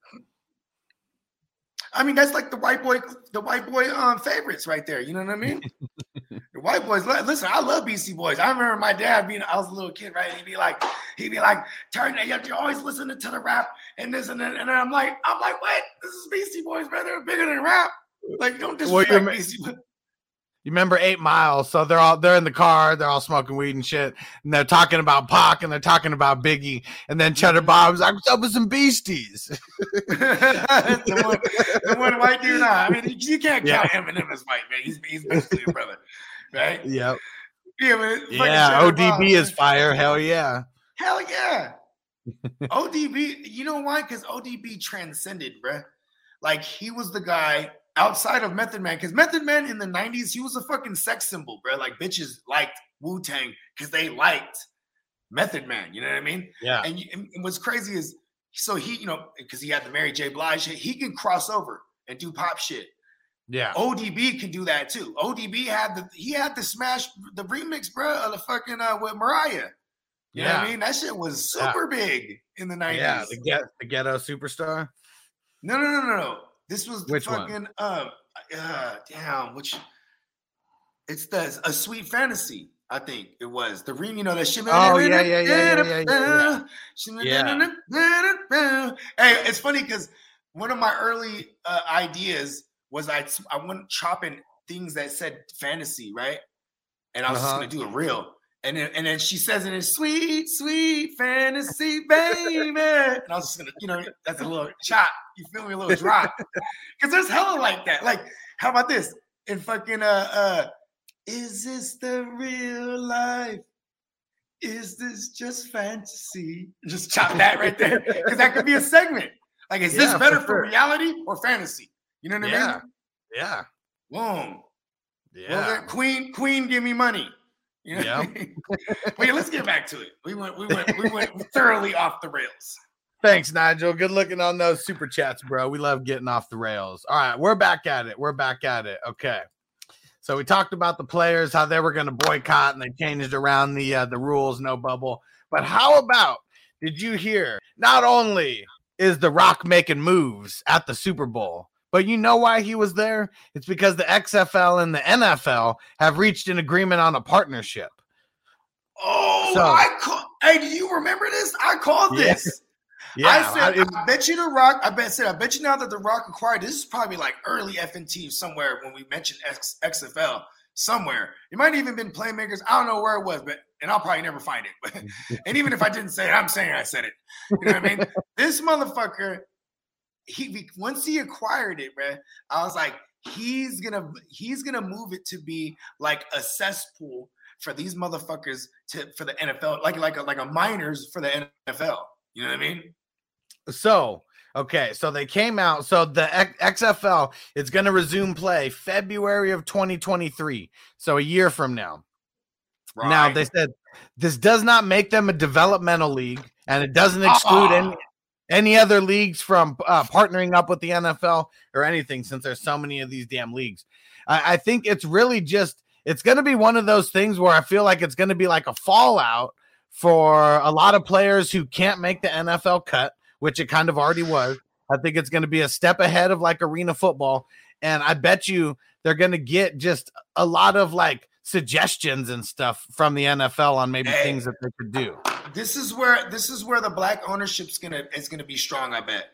I mean, that's like the white boy, the white boy um favorites right there. You know what I mean? (laughs) the white boys. Listen, I love Beastie Boys. I remember my dad being. I was a little kid, right? He'd be like, he'd be like, turn. You have to always listening to the rap and this and that. And I'm like, I'm like, what? This is Beastie Boys, man. They're bigger than rap. Like, don't
Well,
disrespect
ma-
Beastie Boys.
You remember Eight Miles? So they're all they're in the car, they're all smoking weed and shit, and they're talking about Pac and they're talking about Biggie, and then Cheddar mm-hmm. Bob's like, "What's up with some beasties?"
the, one, the one white dude. I mean, you can't count Yeah. Eminem as white, man. He's he's basically a brother, right?
Yep.
Yeah, man.
Yeah. ODB
Bob,
is fire. Hell yeah.
Hell yeah. (laughs) ODB, you know why? Because ODB transcended, bruh. Like he was the guy outside of Method Man. Because Method Man in the 90s, he was a fucking sex symbol, bro. Like bitches liked Wu-Tang because they liked Method Man. You know what I mean?
Yeah.
And, and what's crazy is so he, you know, because he had the Mary J. Blige shit, he can cross over and do pop shit.
Yeah.
ODB can do that too. ODB had the he had the smash the remix, bro, of the fucking uh with Mariah. You know what I mean? That shit was
Yeah.
super big in the 90s.
Yeah. The, get, the ghetto superstar.
no, no, no, no, no. This was
Which one?
fucking um uh damn, which it's the a sweet fantasy. I think it was the ring, you know, that shit.
Oh, yeah, yeah, yeah, yeah, yeah, yeah,
Hey, it's funny because one of my early uh, ideas was I I went chopping things that said fantasy, right? And I was just
Uh-huh.
gonna do it real. And then, and then she says it in sweet, sweet fantasy, baby. And I was just gonna, you know, that's a little chop. You feel me? A little drop. (laughs) Because there's hella like that. Like, how about this? In fucking uh uh is this the real life? Is this just fantasy? Just chop that right there. Because that could be a segment. Like, is this better
for
for reality or fantasy? You know what
Yeah.
I
Yeah.
mean? Boom.
Yeah.
Well, Queen, Queen, give me money. You know
Yeah.
what (laughs) Wait, let's get back to it. We went, we went, we went (laughs) thoroughly off the rails.
Thanks, Nigel. Good looking on those super chats, bro. We love getting off the rails. All right, we're back at it. We're back at it. Okay. So we talked about the players, how they were going to boycott, and they changed around the uh, the rules, no bubble. But how about did you hear? Not only is The Rock making moves at the Super Bowl, but you know why he was there? It's because the XFL and the NFL have reached an agreement on a partnership.
Oh,
So-
I call, hey, do you remember this? I called
Yeah.
this. (laughs)
Yeah,
I said,
I-
I, bet you the Rock. I bet said, I bet you now that the Rock acquired this is probably like early FNT somewhere when we mentioned X, XFL somewhere. It might even been playmakers. I don't know where it was, but and I'll probably never find it. But (laughs) and even if I didn't say it, I'm saying I said it. You know what I mean? (laughs) this motherfucker, he once he acquired it, man, I was like, he's gonna he's gonna move it to be like a cesspool for these motherfuckers to for the NFL, like like a, like a minors for the NFL. You know what I mean?
So, Okay, so they came out. So the XFL is going to resume play February of 2023. So a year from now. Now they said this does not make them a developmental league, and it doesn't exclude
Uh-uh.
any any other leagues from uh, partnering up with the NFL or anything. Since there's so many of these damn leagues, I, I think it's really just it's going to be one of those things where I feel like it's going to be like a fallout for a lot of players who can't make the NFL cut, which it kind of already was. I think it's going to be a step ahead of like arena football, and I bet you they're going to get just a lot of like suggestions and stuff from the NFL on maybe
Hey.
things that they could do.
this is where this is where the black ownership's gonna it's gonna be strong. I bet.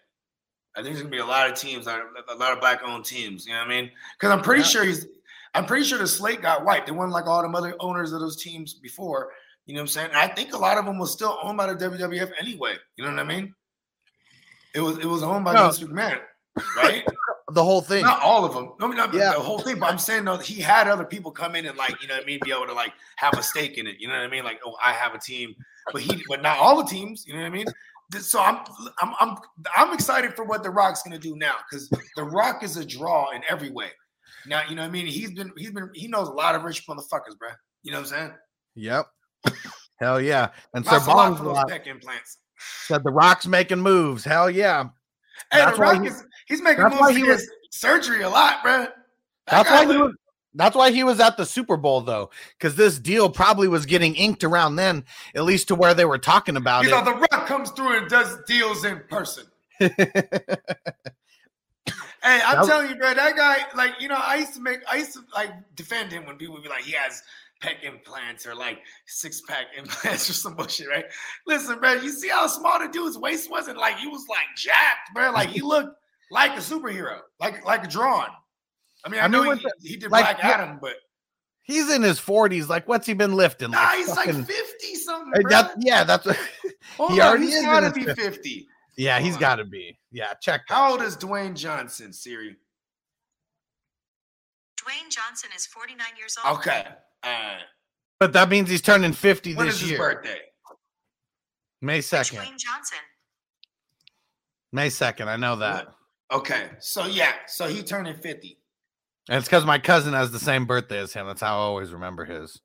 I think there's gonna be a lot of teams, a lot of black owned teams. You know what I mean? Because I'm pretty
Yeah.
sure he's. I'm pretty sure the slate got wiped. They weren't like all the other owners of those teams before. You know what I'm saying? And I think a lot of them was still owned by the WWF anyway. You know what I mean? It was it was owned by
No.
Vince McMahon, right? (laughs)
The whole thing.
Not all of them. No, not
Yeah.
the whole thing. But I'm saying though, he had other people come in and like, you know what I mean, be able to like have a stake in it. You know what I mean? Like, oh, I have a team, but he, but not all the teams. You know what I mean? So I'm, I'm, I'm, I'm excited for what the Rock's gonna do now because the Rock is a draw in every way. Now, you know what I mean? He's been, he's been, he knows a lot of rich motherfuckers, bro. You know what I'm saying?
Yep. (laughs) Hell yeah. And Sir
Lots, a lot
Bongs
those
lot
implants.
said the Rock's making moves. Hell yeah.
Hey,
That's
the Rock
he-
is, he's making
that's
moves
he was-
surgery a lot, bro. That
That's why he was. That's why he was at the Super Bowl though, because this deal probably was getting inked around then, at least to where they were talking about
You
it.
You know, the Rock comes through and does deals in person. (laughs) Hey, I'm telling you, bro, that guy, like, you know, I used to make, I used to like defend him when people would be like, he has pec implants or like six pack (laughs) implants or some bullshit, right? Listen, bro, you see how small the dude's waist was, and like he was like jacked, bro. Like he looked like a superhero, like like a drawn. I mean, I,
I mean,
know
with
he,
the-
he did
like,
Black. Adam, but
He's in his forties. Like, what's he been lifting?
nah, he's
fucking-
like 50 something,
that- yeah, that's (laughs)
Hold
he
on,
already
he's
is in
gotta be
50s.
50.
yeah, he's
Hold on.
got to be. Yeah, check. that.
How old is Dwayne Johnson, Siri?
Dwayne Johnson is 49 years old.
Okay. All right.
But that means he's turning fifty
When
this
is his
year,
birthday?
May second.
Dwayne Johnson.
May second. I know that,
Okay. So yeah, so he turning 50.
and it's because my cousin has the same birthday as him. That's how I always remember his.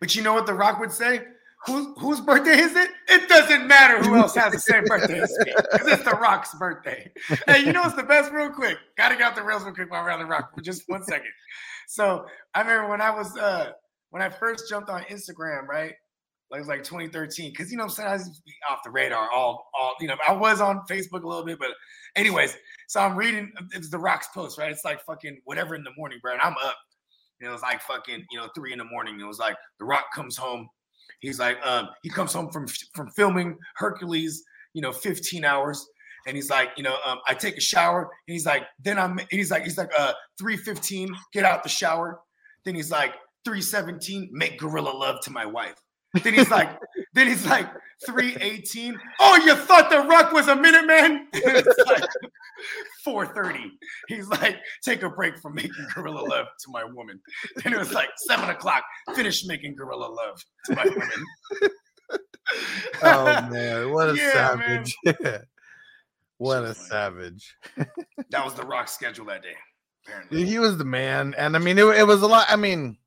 But you know what the Rock would say? Whose whose birthday is it? It doesn't matter who else has the same (laughs) birthday as me. 'cause it's the Rock's birthday. Hey, you know what's the best? Real quick, gotta get out the rails real quick while we're on the Rock for just one second. So I remember when I was uh when I first jumped on Instagram, right? Like it was like 2013, because you know I'm saying I be off the radar all all you know. I was on Facebook a little bit, but anyways, so I'm reading it's the Rock's post, right? It's like fucking whatever in the morning, bro. And I'm up. And it was like fucking, you know, three in the morning. It was like the Rock comes home. He's like, um, he comes home from from filming Hercules, you know, 15 hours. And he's like, you know, um, I take a shower. And he's like, then I'm he's like, he's like, uh, 315, get out the shower. Then he's like, 317, make gorilla love to my wife. Then he's like, then he's like, 318. Oh, you thought the rock was a minute man? (laughs) it's like 430. He's like, take a break from making gorilla love to my woman. Then it was like seven o'clock. Finish making gorilla love to my woman. (laughs)
Oh man, what a
Yeah,
savage! (laughs) what a
funny.
savage!
That was the rock schedule that day. Apparently.
He was the man, and I mean, it, it was a lot. I mean,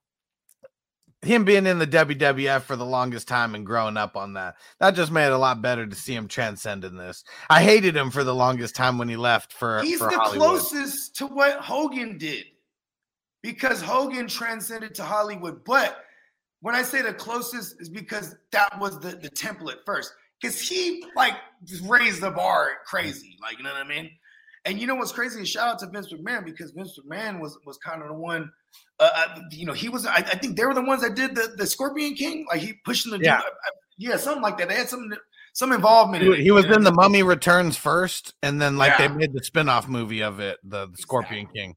him being in the WWF for the longest time and growing up on that, that just made it a lot better to see him transcend in this. I hated him for the longest time when he left for.
He's
for
the
Hollywood.
closest to what Hogan did because Hogan transcended to Hollywood. But when I say the closest, is because that was the, the template first. Because he like raised the bar crazy, like you know what I mean. And you know what's crazy? Shout out to Vince McMahon because Vince McMahon was was kind of the one. Uh, uh, you know, he was. I, I think they were the ones that did the the Scorpion King. Like he pushing the
Yeah.
dude- uh, yeah, something like that. They had some some involvement. in
He,
it,
he was in the Mummy Returns first, and then like
Yeah.
they made the spin-off movie of it, the, the Scorpion King.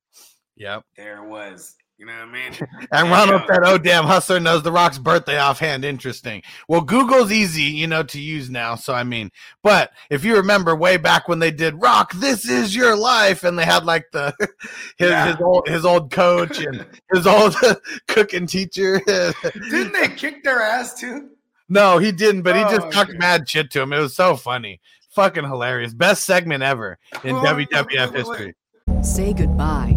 Yep.
There was. You know what I mean?
And. Ronald said, "Oh damn, Hustler knows the Rock's birthday offhand. Interesting. Well, Google's easy, you know, to use now. So I mean, but if you remember way back when they did Rock, this is your life, and they had like the his
Yeah.
his old his old coach and his old cooking teacher.
Didn't they kick their ass too?
no, he didn't, but he just
Oh,
talked
okay.
mad shit to him. It was so funny. Fucking hilarious. Best segment ever in WWF history.
Say goodbye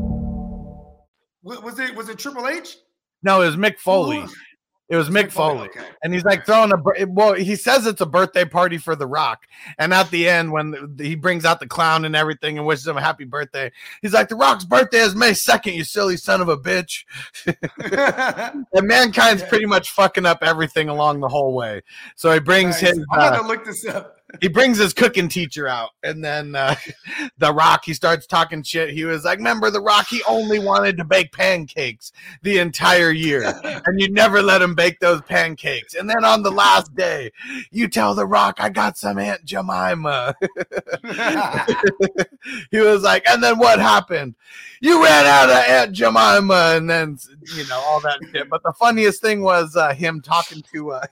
Wa- Was it was it Triple H?
No, it was Mick Foley.
Who-
It was Mick Foley.
Okay.
And he's like throwing a well, he says it's a birthday party for The Rock. And at the end, when he brings out the clown and everything and wishes him a happy birthday, he's like, The Rock's birthday is May 2nd, you silly son of a bitch. (laughs) And mankind's pretty much fucking up everything along the whole way. So he brings
Nice.
his
I'm
uh,
to look this up.
He brings his cooking teacher out, and then uh, (laughs) the Rock he starts talking shit. He was like, "Remember the Rock? He only wanted to bake pancakes the entire year, (laughs) and you never let him bake those pancakes. And then on the last day, you tell the Rock, I got some Aunt Jemima." (laughs) he was like, "And then what happened? You ran out of Aunt Jemima, and then you know all that shit." But the funniest thing was uh, him talking to uh,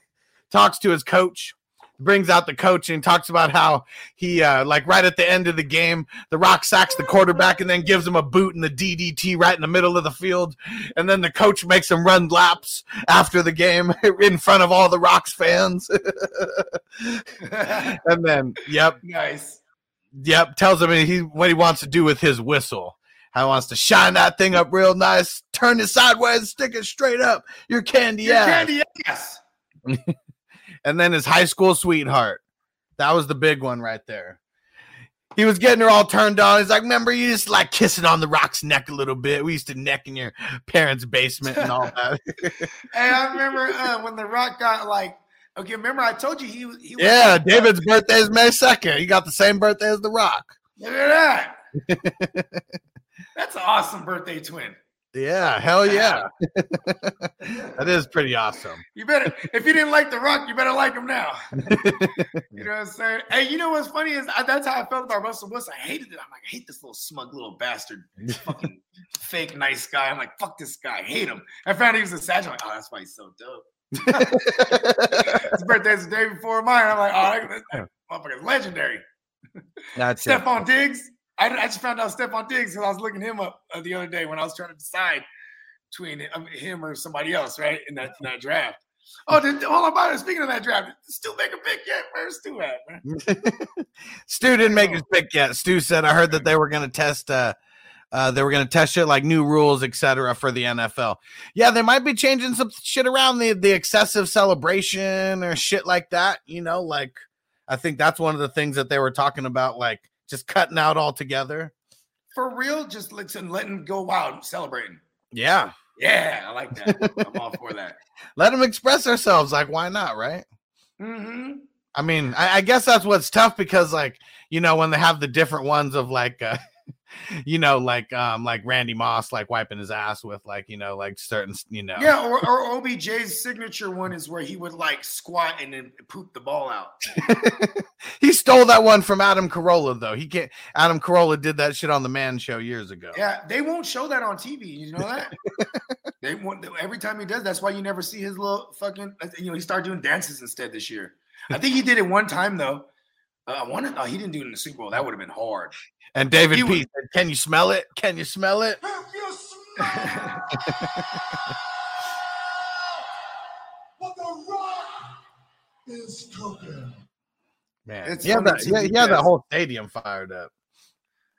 talks to his coach brings out the coach and talks about how he uh like right at the end of the game the rock sacks the quarterback and then gives him a boot in the ddt right in the middle of the field. And then the coach makes him run laps after the game (laughs) in front of all the rocks fans. (laughs) And then yep.
Nice.
yep tells him he what he wants to do with his whistle. How he wants to shine that thing up real nice turn it sideways stick it straight up. Your candy
Your
ass.
candy ass.
And then his high school sweetheart. That was the big one right there. He was getting her all turned on. He's like, "Remember, you just like kissing on the rock's neck a little bit. We used to neck in your parents' basement and all that." (laughs) (laughs)
Hey, I remember uh, when The Rock got like. Okay, remember I told you he was. He was
yeah,
like,
David's birthday is May second. He got the same birthday as the Rock.
Look at that. (laughs) That's an awesome birthday twin.
Yeah, hell yeah, (laughs) that is pretty awesome.
You better, if you didn't like The Rock, you better like him now. (laughs) You know what I'm saying? Hey, you know what's funny is I, that's how I felt about Russell Wilson. I hated it. I'm like, I hate this little smug little bastard, fucking (laughs) fake nice guy. I'm like, fuck this guy. I hate him. I found he was a Sag. I'm like, oh, that's why he's so dope. His birthday's the day before mine. I'm like, oh, that, that motherfucker's legendary.
That's it.
Stefon Diggs. I, I just found out Stefon Diggs because I was looking him up uh, the other day when I was trying to decide between him or somebody else, right? In that, in that draft. Oh, hold on, it. Speaking of that draft, Stu make a pick yet? Where's Stu at, man? (laughs)
Stu didn't make his pick yet. Stu said, "I heard that they were going to test." uh uh, they were going to test shit like new rules, etc., for the NFL. Yeah, they might be changing some shit around the the excessive celebration or shit like that. You know, like I think that's one of the things that they were talking about, like just cutting out altogether.
For real, just listen, letting go wild, celebrating.
Yeah,
Yeah, I like that. I'm all for that. (laughs)
let them express ourselves. Like, why not? Right?
hmm
I mean, I, I guess that's what's tough because, like, you know, when they have the different ones of like, uh, (laughs) you know, like, um, like Randy Moss, like wiping his ass with, like, you know, like certain, you know,
Yeah, or, or OBJ's signature one is where he would like squat and then poop the ball out. (laughs)
he stole that one from Adam Carolla, though. He can't. Adam Carolla did that shit on the Man Show years ago.
Yeah, they won't show that on TV. You know that? (laughs) they won't. every time he does. That's why you never see his little fucking. You know, he started doing dances instead this year. I think he did it one time though. Uh, I wanted. Oh, he didn't do it in the Super Bowl. That would have been hard.
And David
He
P. said, "Can you smell it? Can you smell it?"
If you smell what the rock is cooking.
Man,
It's
yeah, that, yeah, yeah, that whole stadium fired up.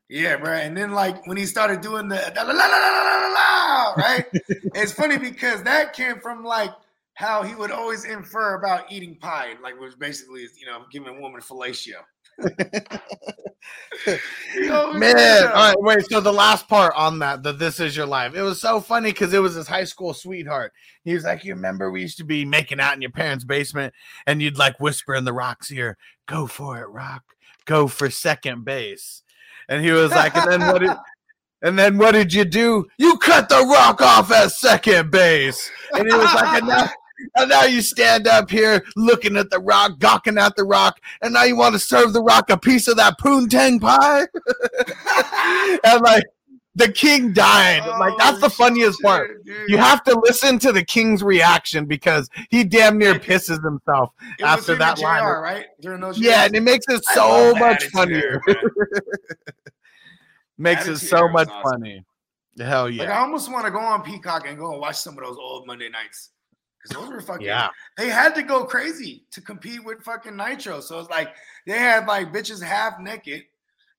Yeah, bro. And then like when he started doing the la, la, la, la, la, la, la, right? (laughs) it's funny because that came from like how he would always infer about eating pie, like which basically is you know giving a woman fellatio. (laughs)
Man, all right, wait. So the last part on that, the "This Is Your Life," it was so funny because it was his high school sweetheart. He was like, "You remember we used to be making out in your parents' basement, and you'd like whisper in the Rock's ear, go for it, Rock, go for second base." And he was like, "And then what did?" (laughs) (laughs) And then what did you do? You cut the rock off at second base. And he was like, and now, and now you stand up here looking at the rock, gawking at the rock, and now you want to serve the rock a piece of that poontang pie. (laughs) and like the king died. like that's the
Oh,
funniest
shit,
part.
dude.
You have to listen to the king's reaction because he damn near pisses himself
It
after that
and
line.
Right? During those
Yeah,
years?
and it makes it so much
Attitude
funnier. (laughs) Makes it so much
awesome.
funny. Hell yeah!
Like I almost want to go on Peacock and go and watch some of those old Monday nights. Because those were fucking
Yeah.
they had to go crazy to compete with fucking Nitro. So it's like they had like bitches half naked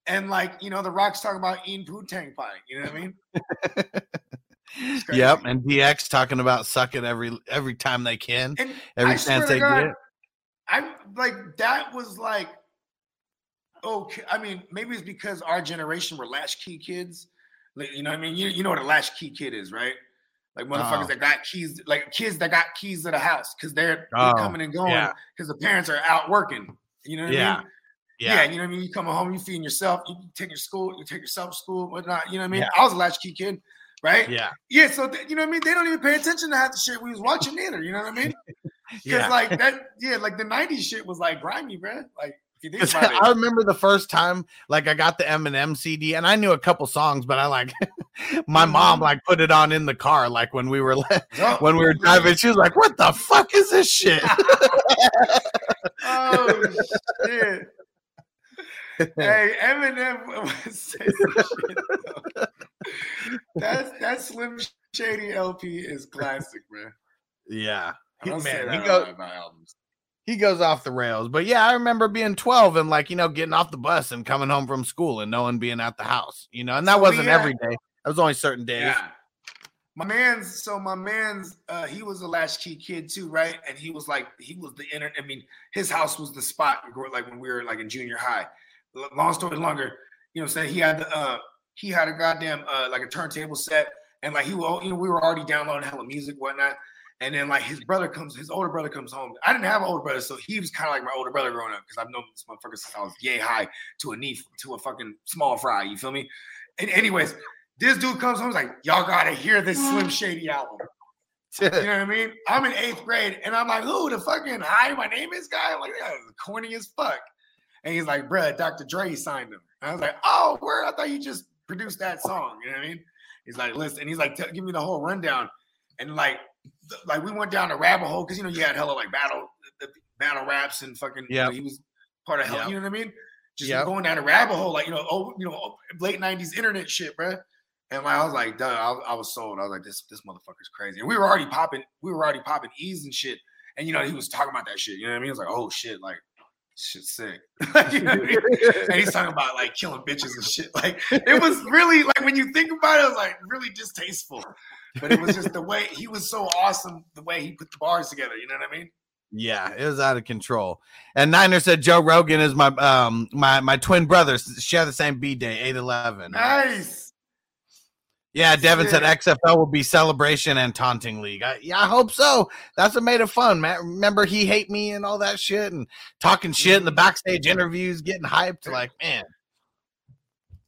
and like you know the rocks talking about eating poontang pie. You know what I mean? (laughs)
Yep, and DX talking about sucking every every time they can,
And
every
I
chance they
God,
get.
I'm like that was like okay. I mean, maybe it's because our generation were latchkey kids. Like, you know what I mean? You, you know what a latchkey kid is, right? Like motherfuckers
Oh.
that got keys, like kids that got keys to the house because they're, they're
Oh,
coming and going
yeah.
because the parents are out working. You know what I
Yeah.
mean?
Yeah, yeah,
you know what I mean. You come home, you feeding yourself, you take your school, you take yourself to school, whatnot. You know what I mean?
Yeah.
I was a latchkey kid, right?
yeah,
Yeah, so th- you know what I mean. They don't even pay attention to half the shit we was watching either. You know what I mean? (laughs) Because
yeah.
like that, yeah, like the '90s shit was like grimy, bro. Like if you think
'Cause
about it,
I remember the first time, like I got the Eminem CD, and I knew a couple songs, but I like (laughs) my mom
Mhm.
like put it on in the car, like when we were (laughs) when we were driving. She was like, "What the fuck is this shit?" (laughs)
oh shit. hey, Eminem was shit. That's that Slim Shady LP is classic, man.
yeah, He- man,
that
he goes
my- my albums.
He goes off the rails. But yeah, I remember being twelve and like you know getting off the bus and coming home from school and no one being at the house, you know, and that wasn't
had-
every day. That was only certain days.
Yeah. My man's so my man's uh he was a latchkey kid too, right? And he was like he was the inner I mean, his house was the spot like when we were like in junior high. Long story longer, you know, what I'm saying he had the uh he had a goddamn uh like a turntable set and like he was you know, we were already downloading hella music, whatnot. And then like his brother comes, his older brother comes home. I didn't have an older brother, so he was kind of like my older brother growing up because I've known this motherfucker since I was yay high to a knee to a fucking small fry. You feel me? And anyways, this dude comes home, he's like, y'all gotta hear this Slim (laughs) Shady album. You know (laughs) what I mean? I'm in eighth grade, and I'm like, who the fucking hi, my name is guy? I'm like, yeah, corny as fuck. And he's like, bruh, Dr. Dre signed him. And I was like, oh, where? I thought you just produced that song. You know what I mean? He's like, listen, and he's like, give me the whole rundown. And like, like we went down a rabbit hole because you know you had hella like battle, battle raps and fucking. you know, he was part of hell.
Yep.
You know what I mean? Just
Yep.
going down a rabbit hole, like you know, oh, you know, oh, late '90s internet shit, bro And like, I was like, duh, I, I was sold. I was like, this this motherfucker's crazy. And we were already popping, we were already popping E's and shit. And you know, he was talking about that shit. You know what I mean? He was like, oh shit, like shit's sick. (laughs) you know I mean? And he's talking about like killing bitches and shit. Like it was really like when you think about it, it was like really distasteful. But it was just the way he was so awesome, the way he put the bars together. You know what I mean?
Yeah, it was out of control. And Niner said Joe Rogan is my um my my twin brothers share the same B day, eight eleven.
Nice.
Yeah, Devin said XFL will be celebration and taunting league. I, yeah, I hope so. That's what made it fun, man. Remember he hate me and all that shit and talking shit in the mm-hmm. backstage interviews, getting hyped. Like, man,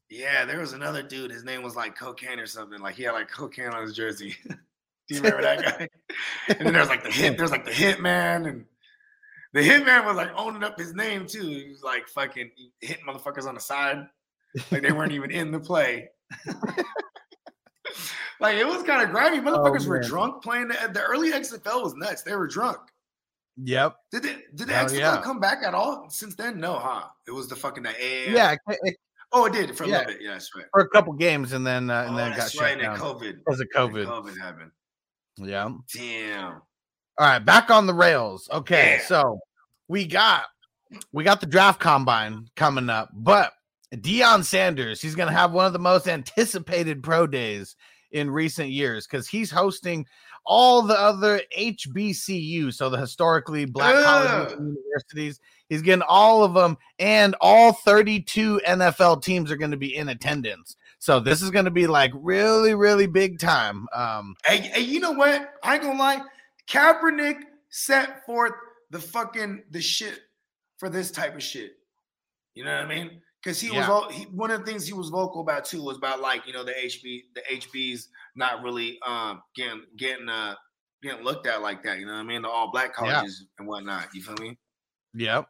Yeah, there was another dude. His name was like cocaine or something. Like he had like cocaine on his jersey. (laughs) Do you remember that (laughs) guy? and then there's like the hit. There's like the hitman, and the hitman was like owning up his name too. He was like fucking hitting motherfuckers on the side, like they weren't even in the play. (laughs) (laughs) like it was kind of grimy. Motherfuckers were drunk playing. The, the early XFL was nuts. They were drunk.
yep.
Did they, Did the
Hell
XFL
yeah.
come back at all since then? No, huh? It was the fucking the AAF.
Yeah, it- it-
Oh, it did for a
Yeah.
little bit. Yeah, that's right.
for a couple games and then uh, and
oh,
then got
that's
shut. Down
COVID.
because of COVID.
COVID happened.
Yeah.
Damn.
All right, back on the rails. Okay,
Yeah.
so we got we got the draft combine coming up, but Deion Sanders, he's gonna have one of the most anticipated pro days in recent years because he's hosting all the other HBCU, so the historically black colleges and universities. He's getting all of them, and all 32 NFL teams are going to be in attendance. So this is going to be like really, really big time. Um,
Hey, hey, you know what? I ain't gonna lie. Kaepernick set forth the fucking the shit for this type of shit. You know what I mean? Because he was
Yeah.
all he, one of the things he was vocal about too was about like you know the HB the HBs not really um getting getting uh getting looked at like that. You know what I mean? The all black
Yeah.
colleges and whatnot. You feel me?
Yep.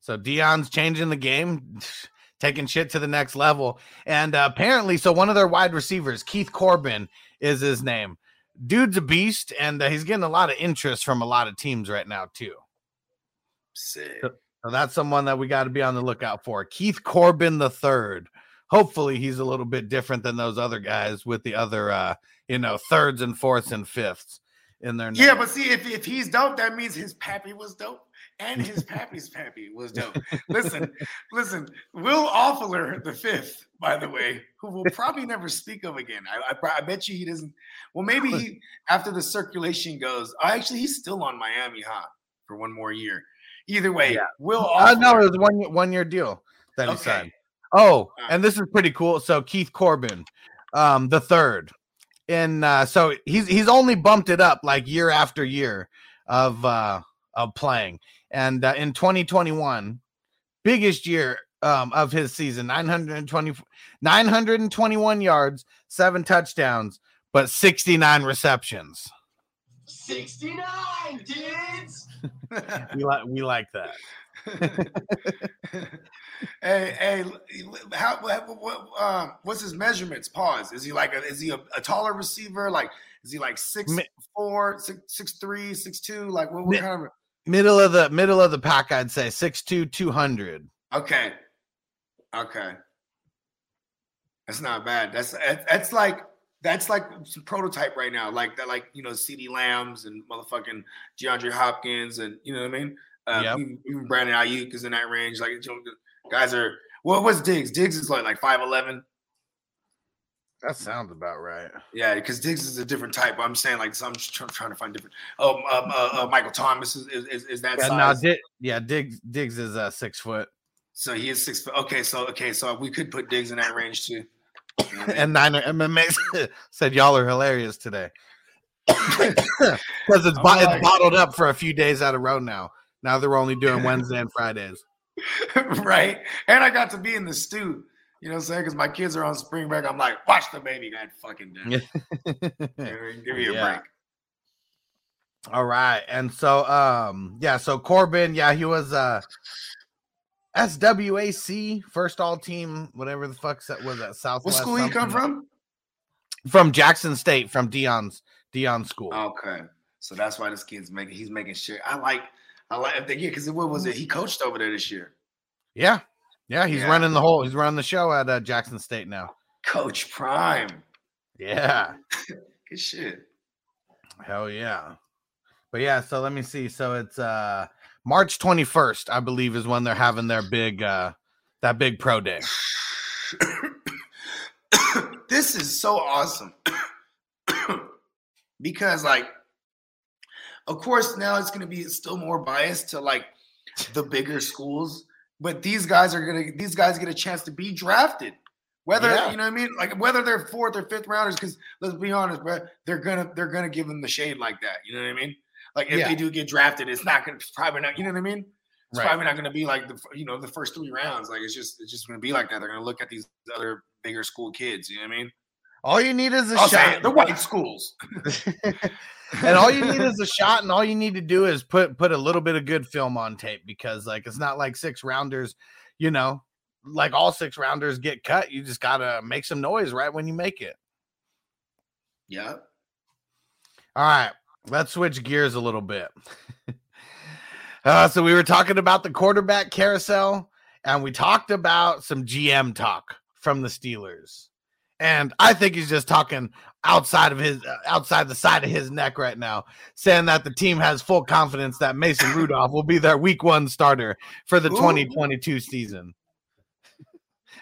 So Deion's changing the game, (laughs) taking shit to the next level. And uh, apparently, so one of their wide receivers, Keith Corbin, is his name. Dude's a beast, and uh, he's getting a lot of interest from a lot of teams right now, too.
Sick.
So that's someone that we got to be on the lookout for. Keith Corbin the third. Hopefully, he's a little bit different than those other guys with the other, uh, you know, thirds and fourths and fifths in their name.
Yeah, but see, if, if he's dope, that means his pappy was dope. And (laughs) his pappy's pappy was dope. Listen, listen, Will Fuller the fifth, by the way, who will (laughs) probably never speak of again. I, I, I bet you he doesn't. Well, maybe (laughs) he after the circulation goes. Oh, actually, he's still on Miami, huh? For one more year. Either way,
Yeah.
Will
Uh, no, it was one one year deal that he signed. Oh, and this is pretty cool. So Keith Corbin, um, the third, and uh, so he's he's only bumped it up like year after year of uh, of playing, and uh, in 2021, biggest year um, of his season, 920, 921 yards, seven touchdowns, but 69 receptions.
69, kids! (laughs)
We like we like that. (laughs)
hey, hey, how, what, what, um, what's his measurements? Pause. Is he like a, is he a, a taller receiver? Like, is he like six
Mi-
four, six six three, six two? Like, what, what
Mi-
kind of?
Middle of the middle of the pack, I'd say six two, two hundred.
Okay, okay, that's not bad. That's that- that's like that's like some prototype right now. Like that, like you know, CeeDee Lambs and motherfucking DeAndre Hopkins, and you know what I mean. Uh,
Yep.
even, even Brandon Aiyuk is in that range. Like, you know, guys are. What what's Diggs? Diggs is like like five eleven.
That sounds about right.
Yeah, because Diggs is a different type. I'm saying like so I'm just trying, trying to find different. Oh, um, uh, uh, Michael Thomas is is, is, is that
Yeah,
size.
no, Di- yeah, Diggs Diggs is uh, six foot
so he is six foot. Okay, so okay, so we could put Diggs in that range too. You know what I mean?
and nine MMA (laughs) said y'all are hilarious today (coughs) because it's, bo-
like-
it's bottled up for a few days out of row now. Now they're only doing (laughs) Wednesday and Fridays.
right? And I got to be in the stew. You know what I'm saying? Because my kids are on spring break. I'm like, watch the baby. God fucking damn. Give me a
Yeah.
break.
All right, and so um yeah, so Corbin, yeah, he was uh SWAC first all team, whatever the fuck that was that South.
What school you come from?
From Jackson State, from Deion's Dion school.
Okay, so that's why this kid's making. He's making sure. I like. I like. Yeah, because what was it? He coached over there this year.
Yeah. Yeah, he's
Yeah.
running the whole he's running the show at uh, Jackson State now.
Coach Prime.
Yeah. (laughs)
Good shit.
Hell yeah. But yeah, so let me see. So it's uh March 21st, I believe, is when they're having their big uh that big pro day. (coughs)
this is so awesome (coughs) because like of course now it's going to be still more biased to like the bigger schools but these guys are going to these guys get a chance to be drafted whether
Yeah.
you know what i mean like whether they're fourth or fifth rounders because let's be honest bro, they're gonna they're gonna give them the shade like that you know what i mean like if
Yeah.
they do get drafted it's not gonna it's probably not you know what i mean it's
Right.
probably not going to be like the you know the first three rounds. Like it's just it's just going to be like that. They're going to look at these other bigger school kids. You know what I mean?
All you need is a
I'll
shot.
it, the white schools. (laughs)
and all you need is a shot, and all you need to do is put put a little bit of good film on tape because like it's not like six rounders, you know, like all six rounders get cut. You just gotta make some noise right when you make it.
Yeah.
All right, let's switch gears a little bit. (laughs) uh, so we were talking about the quarterback carousel, and we talked about some GM talk from the Steelers. And I think he's just talking outside of his uh, outside the side of his neck right now, saying that the team has full confidence that Mason (laughs) Rudolph will be their Week One starter for the
Who?
2022 season.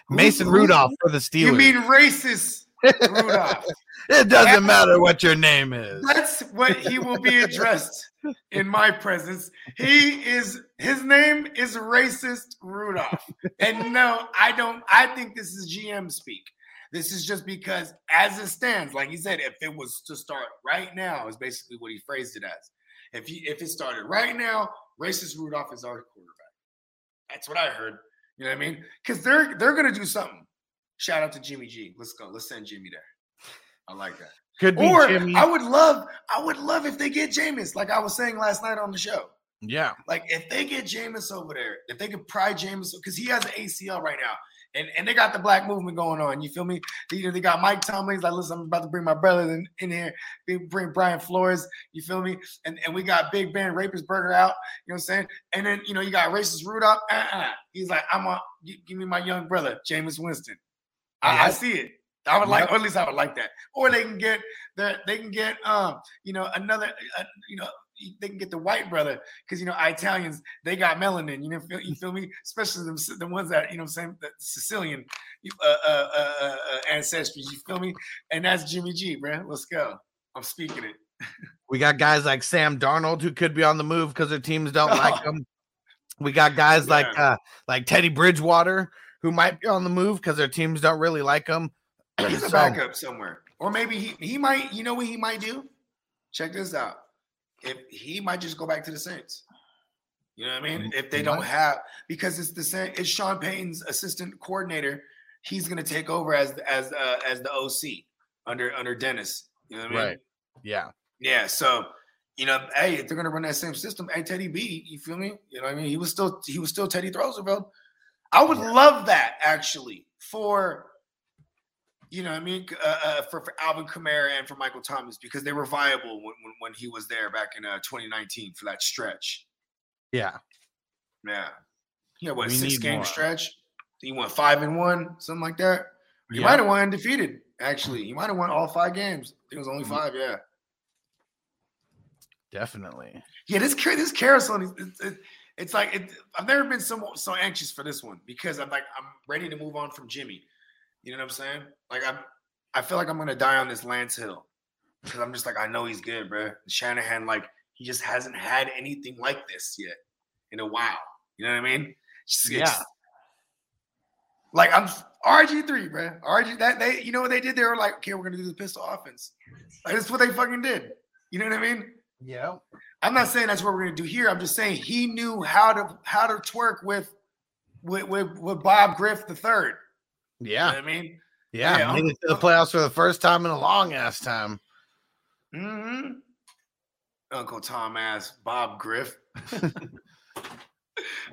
Mason Rudolph for the Steelers.
You mean racist Rudolph? (laughs)
it doesn't matter what your name is.
That's what he will be (laughs) addressed in my presence. He is his name is racist Rudolph. And no, I don't I think this is GM speak. This is just because as it stands, like he said, if it was to start right now, is basically what he phrased it as. If he if it started right now, racist Rudolph is our quarterback. That's what I heard. You know what I mean? Because they're they're gonna do something. Shout out to Jimmy G. Let's go. Let's send Jimmy there. I like that.
Could be
Or
Jimmy.
I would love, I would love if they get Jameis, like I was saying last night on the show.
yeah.
Like if they get Jameis over there, if they could pry Jameis, because he has an ACL right now, and, and they got the black movement going on. You feel me? You know, they got Mike Tomlin. He's like, listen, I'm about to bring my brother in, in here, bring Brian Flores. You feel me? And and we got Big Ben Rapersburger out. You know what I'm saying? And then you know you got racist Rudolph. Uh-uh. He's like, I'm gi- give me my young brother, Jameis Winston. I, I see it. I would like, or at least I would like that. Or they can get the, they can get, um, you know, another, uh, you know, they can get the white brother because you know Italians they got melanin. You know, feel, you feel me? Especially the, the ones that you know, saying the Sicilian uh, uh, uh, uh, ancestry. You feel me? And that's Jimmy G, bro. Let's go. I'm speaking it.
We got guys like Sam Darnold who could be on the move because their teams don't like (laughs)
Oh.
him. We got guys like uh like Teddy Bridgewater who might be on the move because their teams don't really like him. (clears throat)
He's a backup somewhere, or maybe he he might. You know what he might do? Check this out. If he might just go back to the Saints. You know what I mean?
Mm,
If they don't have because it's the same. It's Sean Payton's assistant coordinator. He's going to take over as as uh, as the OC under under Dennis. You know what I mean?
Right. Yeah.
Yeah. So, you know, hey, if they're gonna run that same system, hey, Teddy B, you feel me? You know what I mean? He was still he was still Teddy Roosevelt. I would love that actually for you know I mean uh, uh, for, for Alvin Kamara and for Michael Thomas because they were viable when, when, when he was there back in uh, 2019 for that stretch.
Yeah.
Yeah. Yeah, what
We
six game
more.
stretch? He went five and one, something like that. He
Yeah.
might have won undefeated, actually. He might have won all five games. I think it was only
Mhm.
five, yeah.
Definitely.
Yeah, this this carousel, it's, it, it's like it, I've never been so so anxious for this one because I'm like I'm ready to move on from Jimmy. You know what I'm saying? Like I'm, I feel like I'm gonna die on this Lance Hill because I'm just like I know he's good, bro. Shanahan, like he just hasn't had anything like this yet in a while. You know what I mean? Just-
Yeah.
Like I'm RG three, bro. RG that they, you know what they did? They were like, okay, we're gonna do the pistol offense. Like that's what they fucking did. You know what I mean?
Yeah.
I'm not saying that's what we're gonna do here. I'm just saying he knew how to how to twerk with with with, with Bob Griff the third. You know
Yeah.
what I mean?
Yeah.
Yeah,
Made it to the playoffs for the first time in a long ass time.
hmm Uncle Tom ass Bob Griff. (laughs)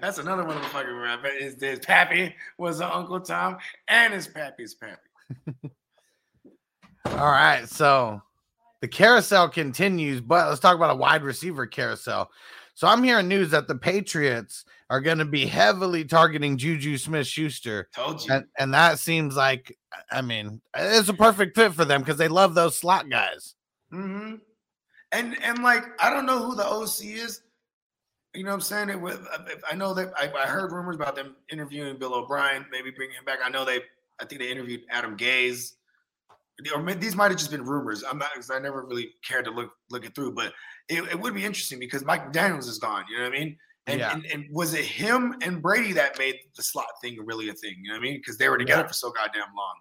That's another one of the fucking rap. His, his pappy was an Uncle Tom, and his pappy's pappy. (laughs)
All right. So the carousel continues, but let's talk about a wide receiver carousel. So I'm hearing news that the Patriots are going to be heavily targeting Juju Smith Schuster.
Told you.
And, and that seems like, I mean, it's a perfect fit for them because they love those slot guys.
hmm And and like I don't know who the OC is. You know what I'm saying? It was, I know that I, I heard rumors about them interviewing Bill O'Brien, maybe bringing him back. I know they, I think they interviewed Adam Gase, or these might have just been rumors. I'm not because I never really cared to look look it through, but it, it would be interesting because Mike Daniels is gone. You know what I mean? And,
Yeah.
and and was it him and Brady that made the slot thing really a thing? You know what I mean? Because they were together
Yeah.
for so goddamn long.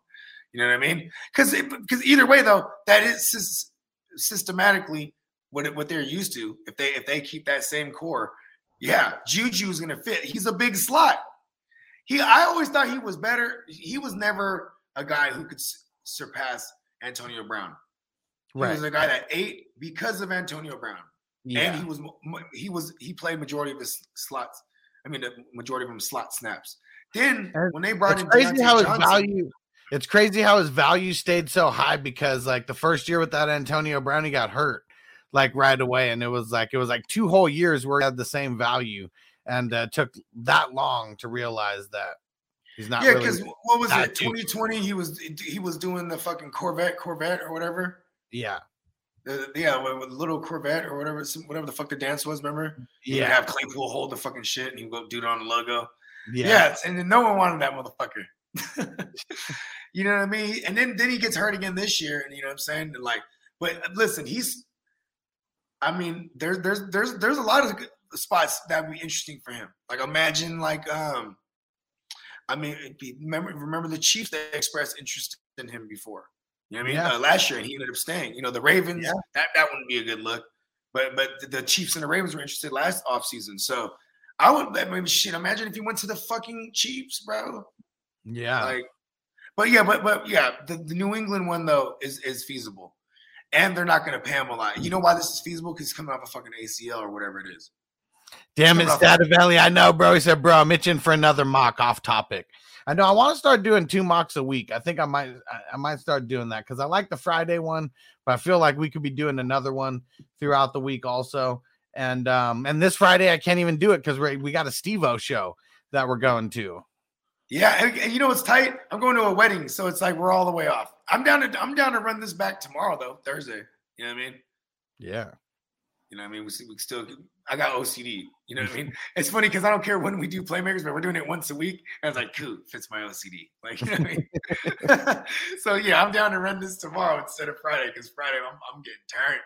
You know what I mean? Because because either way though, that is systematically what it, what they're used to. If they if they keep that same core, yeah, Juju's gonna fit. He's a big slot. He I always thought he was better. He was never a guy who could surpass Antonio Brown. He was a guy that ate because of Antonio Brown, and he was he was he played majority of his slots. I mean, the majority of them slot snaps. Then
And
when they brought
It's
in
crazy
Diontae
how his
Johnson-
value. It's crazy how his value stayed so high because like the first year without Antonio Brown, he got hurt like right away, and it was like it was like two whole years where he had the same value, and uh, took that long to realize that he's not.
yeah,
really,
because what was it? 2020. He was he was doing the fucking Corvette, Corvette or whatever.
yeah,
The- yeah, with, little Corvette or whatever, some- whatever the fuck the dance was. Remember? He
yeah,
have Claypool hold the fucking shit, and he would go do it on the logo.
yeah,
Yes, and then no one wanted that motherfucker. (laughs) you know what I mean? And then then he gets hurt again this year, and you know what I'm saying? And like, but listen, he's. I mean, there's there's there's there's a lot of spots that would be interesting for him. Like imagine like um, I mean, be- remember remember the Chiefs that expressed interest in him before. You know what I mean?
Yeah.
Uh, last year, and he ended up staying. You know, the Ravens
Yeah.
that that wouldn't be a good look. But but the- Chiefs and the Ravens were interested last offseason. So I would I mean shit. Imagine if he went to the fucking Chiefs, bro.
yeah.
Like, but yeah, but but yeah, the, the New England one though is is feasible. and they're not going to pay him a lot. You know why this is feasible? Because he's coming off a fucking ACL or whatever it is.
Damn it, Stativelli. I know, bro. He said, bro, I'm itching for another mock off topic. I know I want to start doing two mocks a week. I think I might I- might start doing that because I like the Friday one, but I feel like we could be doing another one throughout the week also. And um and this Friday I can't even do it because we we got a Stevo show that we're going to.
Yeah, and, and you know what's tight? I'm going to a wedding, so it's like we're all the way off. I'm down to I'm down to run this back tomorrow though, Thursday. You know what I mean?
Yeah.
You know what I mean? We, we still I got OCD. You know what I mean? (laughs) It's funny because I don't care when we do playmakers, but we're doing it once a week. And I was like, cool, fits my OCD. Like, you know what I mean? (laughs) so yeah, I'm down to run this tomorrow instead of Friday because Friday I'm, I'm getting tired.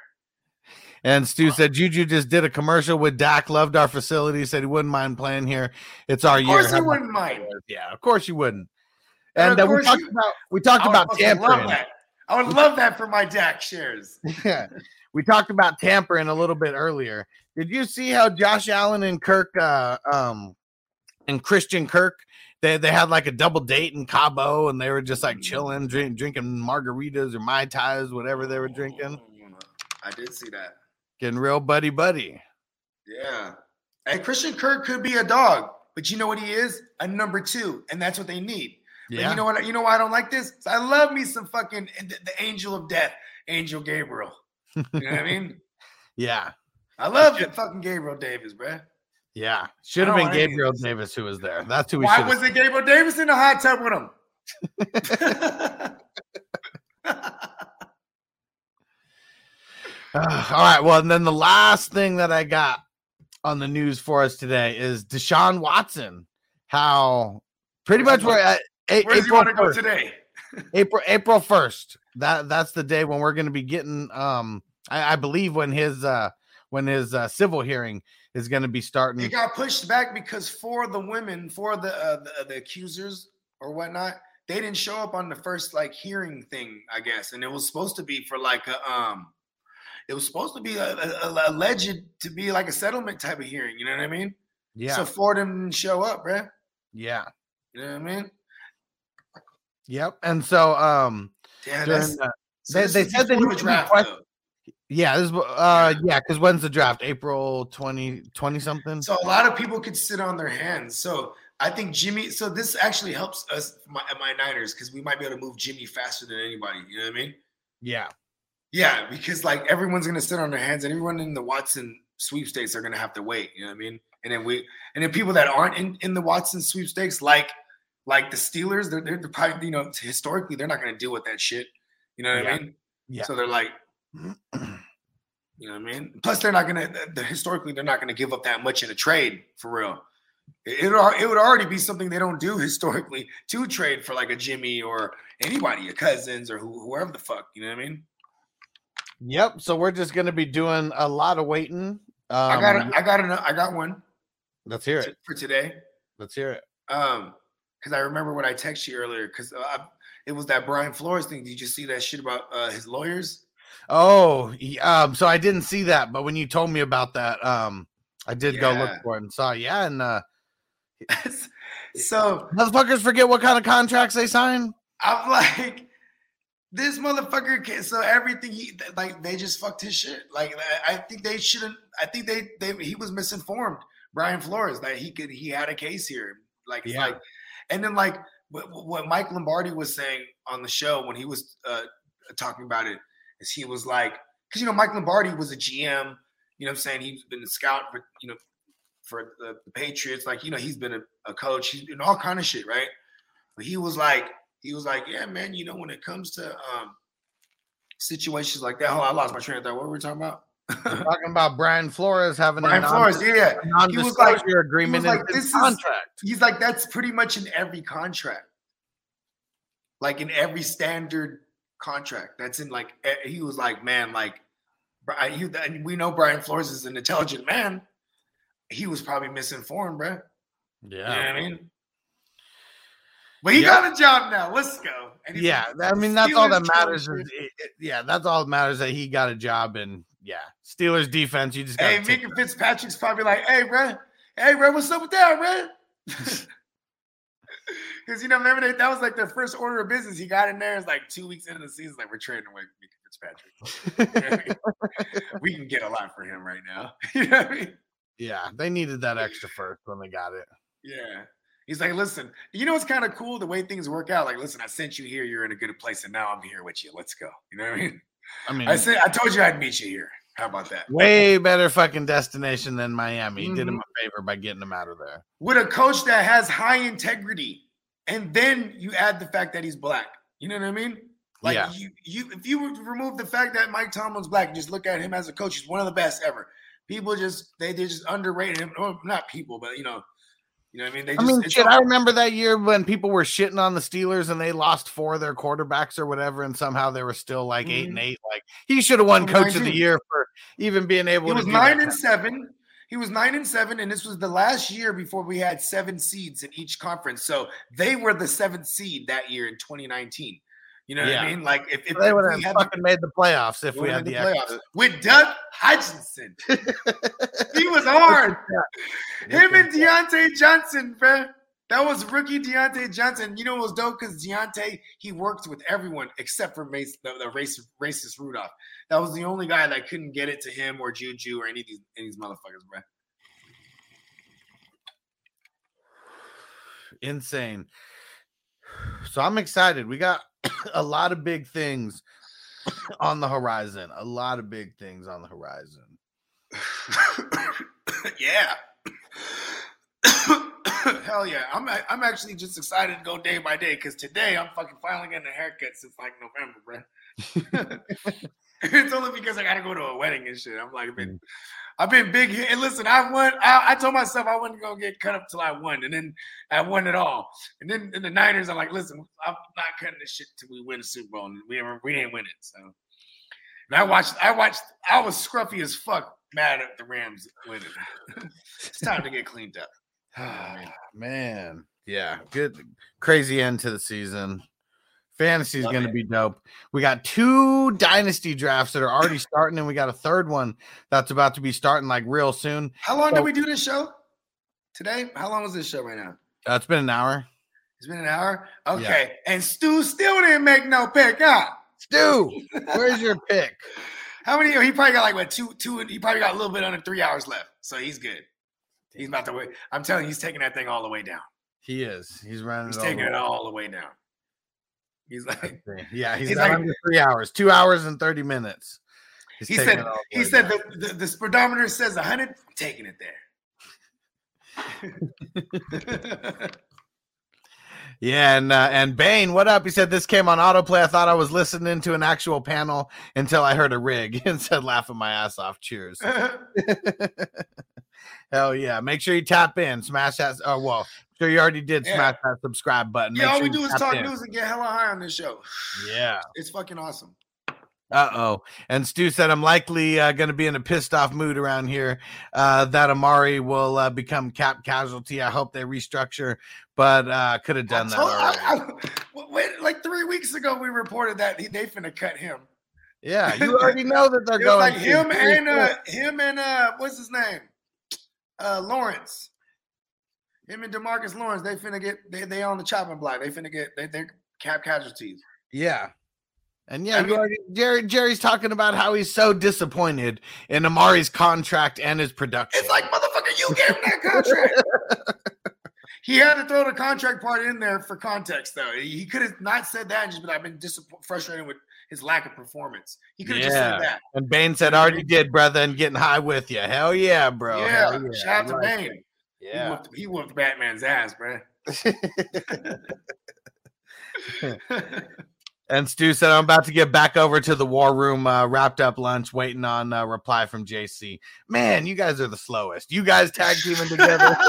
And Stu said Juju just did a commercial with Dak, loved our facility, said he wouldn't mind playing here. It's our year.
Of
year.
course
How
he wouldn't mind.
Yeah, of course you wouldn't.
And
And uh, we talked
you-
about we talked
I would
about tampering.
that. I would love that for my Dak shares. (laughs)
Yeah, we talked about tampering a little bit earlier. Did you see how Josh Allen and Kirk, uh, um, and Christian Kirk, they they had like a double date in Cabo, and they were just like chilling, drink, drinking margaritas or mai tais, whatever they were drinking,
I did see that.
getting real buddy buddy.
Yeah. And Christian Kirk could be a dog, but you know what he is? A number two, and that's what they need. But
Yeah,
you know what? You know why I don't like this? I love me some fucking the, the angel of death, Angel Gabriel. You know what I mean? (laughs)
yeah,
I love fucking Gabriel Davis, bruh.
yeah. Should have been
don't want any of
Gabriel. Davis who was there. That's who we
Why was it Gabriel Davis in the hot tub with him? (laughs)
all right. Well, and then the last thing that I got on the news for us today is Deshaun Watson. How pretty much
he
we're at A-
Where
April
want to go
1st.
today?
April April first. That that's the day when we're going to be getting. Um, I, I believe when his uh when his uh, civil hearing is going to be starting.
It got pushed back because for the women, for the uh, the, the accusers or whatnot, they didn't show up on the first like hearing thing, I guess, and it was supposed to be for like a um, it was supposed to be a, a, a- alleged to be like a settlement type of hearing. You know what I mean?
Yeah,
So four of them didn't show up, bruh.
yeah,
You know what I mean?
yep. And so um,
Yeah,
during
so
they- they said that
before
he
the draft,
yeah, this uh yeah, because when's the draft? April 20, 20 something.
So a lot of people could sit on their hands. So I think Jimmy. So this actually helps us, my, my Niners, because we might be able to move Jimmy faster than anybody. You know what I mean?
yeah,
Yeah, because like everyone's gonna sit on their hands, and everyone in the Watson sweepstakes are gonna have to wait. You know what I mean? And then we, and then people that aren't in, in the Watson sweepstakes, like like the Steelers, they're, they're probably you know historically they're not gonna deal with that shit. You know what
Yeah.
I mean?
Yeah.
So they're like, you know what I mean? Plus, they're not the, the- historically they're not gonna give up that much in a trade for real. It, it, it would already be something they don't do (laughs) historically to trade for like a Jimmy or anybody, a Cousins or who, whoever the fuck. You know what I mean?
yep. So we're just going to be doing a lot of waiting. Um,
I got a, I got an, I got one
let's hear it.
for today.
Let's hear it.
Um, because I remember when I texted you earlier. Because uh, it was that Brian Flores thing. Did you see that shit about uh, his lawyers?
Oh, um, so I didn't see that, but when you told me about that, um, I did go look for it and saw. Yeah, and uh, (laughs)
so
motherfuckers forget what kind of contracts they sign.
I'm like, this motherfucker. Can, so everything he like, they just fucked his shit. Like I I think they shouldn't. I think they they he was misinformed. Brian Flores that he could he had a case here. Like
Yeah.
like, and then like what, Mike Lombardi was saying on the show when he was uh, talking about it is he was like, because you know Mike Lombardi was a GM. You know what I'm saying? He's been a scout for you know for the, the Patriots. Like you know he's been a, a coach. He's been all kind of shit, right? But he was like, he was like, yeah, man. You know when it comes to um situations like that. On, I lost my train of thought. What were we talking about?
We're talking about Brian Flores having
Brian
a
Flores, yeah.
non-
He was
non-disclosure
like-
agreement
like,
in
"This
his
is-
contract.
He's like, that's pretty much in every contract. Like in every standard contract. That's in like he was like, man, like Bri- he, and we know Brian Flores is an intelligent man. He was probably misinformed, bro. You know what
Yeah,
I mean? But he
Yeah.
got a job now. Let's go. And
yeah. I mean, that's all that matters. Is, it- it- yeah, that's all that matters. That he got a job and yeah, Steelers defense. You just
Hey, Minkah Fitzpatrick's probably like, hey, bro, hey, bro, what's up with that, bro? Because (laughs) you know, remember they, that was like their first order of business. He got in there. It's like two weeks into the season, like we're trading away Minkah Fitzpatrick. (laughs) we can get a lot for him right now. (laughs) you know what I mean?
Yeah, they needed that extra first when they got it.
Yeah. He's like, listen, you know what's kind of cool? The way things work out. Like, listen, I sent you here. You're in a good place, and now I'm here with you. Let's go. You know what I mean?
I mean,
I said, I told you I'd meet you here. How about that?
way better fucking destination than Miami. He did him
Mhm.
a favor by getting him out of there.
With a coach that has high integrity, and then you add the fact that he's black. You know what I mean? Like
Yeah.
you, you, if you remove the fact that Mike Tomlin's black, just look at him as a coach. He's one of the best ever. People just they they just underrated him. Or not people, but you know, you know what I mean. They
I mean, shit,
all-
I remember that year when people were shitting on the Steelers and they lost four of their quarterbacks or whatever, and somehow they were still like eight mm-hmm.
and
eight. Like he should have won Coach of the Year for even being able to.
He
was
nine and seven. He was nine and seven, and this was the last year before we had seven seeds in each conference. So they were the seventh seed that year in 2019. You know what I mean? Like if, if,
They would
we
have
had
fucking made the playoffs if
we
we had the,
the
extra.
playoffs with Doug Hutchinson. (laughs) he was hard. (laughs) Him and Diontae Johnson, bro. That was rookie Diontae Johnson. You know what was dope? Because Diontae, he worked with everyone except for Mace, the, the racist, racist Rudolph. That was the only guy that couldn't get it to him or Juju or any of these, any of these motherfuckers, bro.
insane. So I'm excited. We got (coughs) a lot (coughs) of big things on the horizon. A lot of big things on the horizon.
yeah. (coughs) Hell yeah. I'm I'm actually just excited to go day by day because today I'm fucking finally getting a haircut since like November, bro. (laughs) (laughs) it's only because I gotta go to a wedding and shit. I'm like, been, I've been big. hit- And listen, I won. I, I told myself I wasn't gonna get cut up till I won, and then I won it all. And then in the Niners, I'm like, listen, I'm not cutting this shit till we win the Super Bowl. And we we didn't win it. So, and I watched. I watched. I was scruffy as fuck, mad at the Rams winning. (laughs) it's time to get cleaned up. (sighs)
Man, yeah, good, crazy end to the season. Fantasy is going to be dope. We got two dynasty drafts that are already (clears throat) starting, and we got a third one that's about to be starting like real soon.
How long
So-
did we do this show today? How long is this show right now?
Uh, it's been an hour.
It's been an hour. Okay, and Stu still didn't make no pick, huh?
Stu, where's your pick? (laughs)
How many? He probably got like what two, two. He probably got a little bit under three hours left, so he's good. He's about to wait. I'm telling you, he's taking that thing all the way down.
He is. He's running.
He's
it
taking it all the way down. He's like,
Yeah, he's,
He's like-
under three hours, two hours and thirty minutes. He's
he said.
it all the
He said the, the the speedometer says 100. I'm taking it there. (laughs)
Yeah, and uh, and Bane, what up? He said this came on autoplay. I thought I was listening to an actual panel until I heard a rig (laughs) and said laughing my ass off. Cheers. (laughs) Hell yeah! Make sure you tap in, smash that. Oh well, sure you already did.
Yeah.
Smash that subscribe button.
yeah, all
sure
we do is talk
in.
news and get hella high on this show. (sighs)
Yeah.
It's fucking awesome.
Uh oh. And Stu said, I'm likely uh, going to be in a pissed off mood around here uh, that Amari will uh, become cap casualty. I hope they restructure, but uh, could have done
I
that
told-
already.
I- I- (laughs) wait, like three weeks ago, we reported that he, they finna cut him.
yeah, (laughs) you already know that they're
It was
going
like him and uh, him and uh, what's his name? Uh, Lawrence. Him and Demarcus Lawrence. They finna get. They they on the chopping block. They finna get. They they cap casualties.
Yeah. And yeah,
I mean-
already, Jerry Jerry's talking about how he's so disappointed in Amari's contract and his production.
It's like motherfucker, you gave him that contract. (laughs) he had to throw the contract part in there for context, though. He could have not said that and just been, I've been disappointed, frustrated with his lack of performance. He could have just said that.
and Bane said, "Already did, brother, and getting high with you. Hell yeah, bro.
yeah.
Hell
Shout out to Bane.
It.
He,
Yeah.
whooped, he whooped Batman's ass, bro. (laughs) (laughs) (laughs)
And Stu said, I'm about to get back over to the war room, uh, wrapped up lunch, waiting on a reply from JC. Man, you guys are the slowest. You guys tag teaming together. (laughs)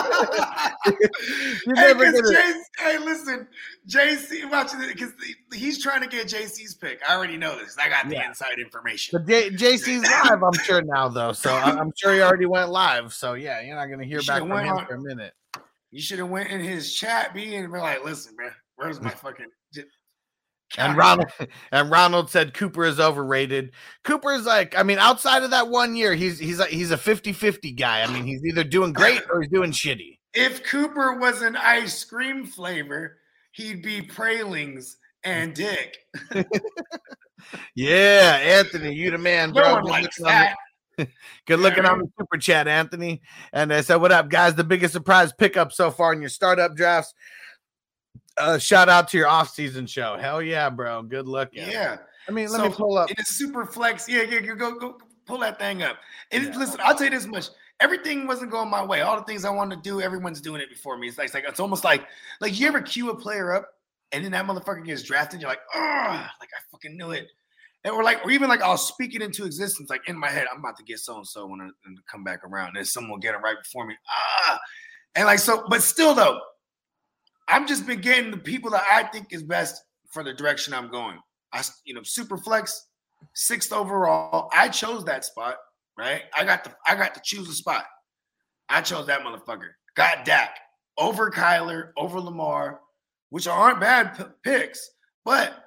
Hey,
gonna-
hey, listen, JC, watching it because he's trying to get JC's pick. I already know this. I got the
Yeah.
inside information.
But J- JC's (laughs) live, I'm sure now, though. So I'm sure he already went live. So yeah, you're not going to hear back from him
on-
for a minute.
You should have went in his chat, B, and be like, "Listen, man, where's my fucking?"
And Ronald (laughs) and Ronald said Cooper is overrated. Cooper is like, I mean, outside of that one year, he's he's like he's a 50-50 guy. I mean, he's either doing (sighs) great or he's doing shitty.
If Cooper was an ice cream flavor, he'd be Pralings and (laughs) Dick.
Yeah, Anthony, you the man, (laughs) bro.
No one
Good
likes that.
Good looking on the super chat, Anthony. And I said, What up, guys? The biggest surprise pickup so far in your startup drafts. Uh, shout out to your off-season show. Hell yeah, bro. Good luck.
Yeah.
I mean, let
So,
me pull up.
It is super flex, yeah, yeah, go, go, go pull that thing up. And
Yeah.
listen, I'll tell you this much. Everything wasn't going my way. All the things I wanted to do, everyone's doing it before me. It's like, it's like it's almost like like you ever queue a player up and then that motherfucker gets drafted, you're like, oh, like I fucking knew it. And we're like, or even like I'll speak it into existence, like in my head, I'm about to get so and so when I and come back around. And someone will get it right before me. Ah, and like so, but still though, I've just been getting the people that I think is best for the direction I'm going. I, you know, super flex, sixth overall. I chose that spot, right? I got the I got to choose a spot. I chose that motherfucker. Got Dak over Kyler, over Lamar, which aren't bad p- picks, but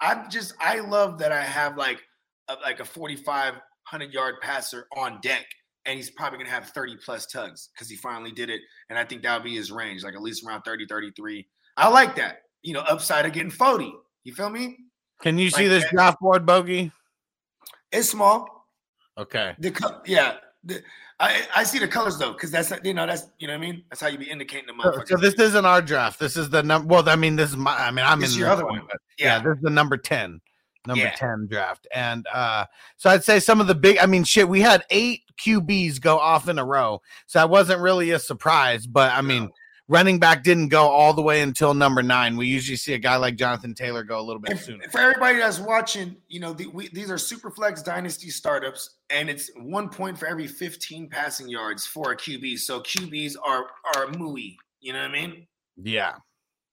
I'm just I love that I have like a, like a 4500 yard passer on deck and he's probably going to have 30 plus tugs cuz he finally did it and I think that would be his range like at least around 30 33. I like that. You know, upside of getting 40. You feel me?
Can you see this draft board, Bogey?
It's small.
Okay.
The co- yeah, the, I I see the colors though, because that's you know that's you know what I mean. That's how you be indicating the
So,
motherfucker.
so this isn't our draft. This is the number. Well, I mean, this is my. I mean, I'm
This
in
your other one.
but yeah.
yeah,
this is the number ten, number
Yeah.
ten draft, and uh, so I'd say some of the big. I mean, shit, we had eight QBs go off in a row, so that wasn't really a surprise. But I mean, running back didn't go all the way until number nine. We usually see a guy like Jonathan Taylor go a little bit sooner.
for everybody that's watching, you know the, we, these are Superflex Dynasty startups, and it's one point for every 15 passing yards for a QB. So QBs are are mooey. You know what I mean?
Yeah,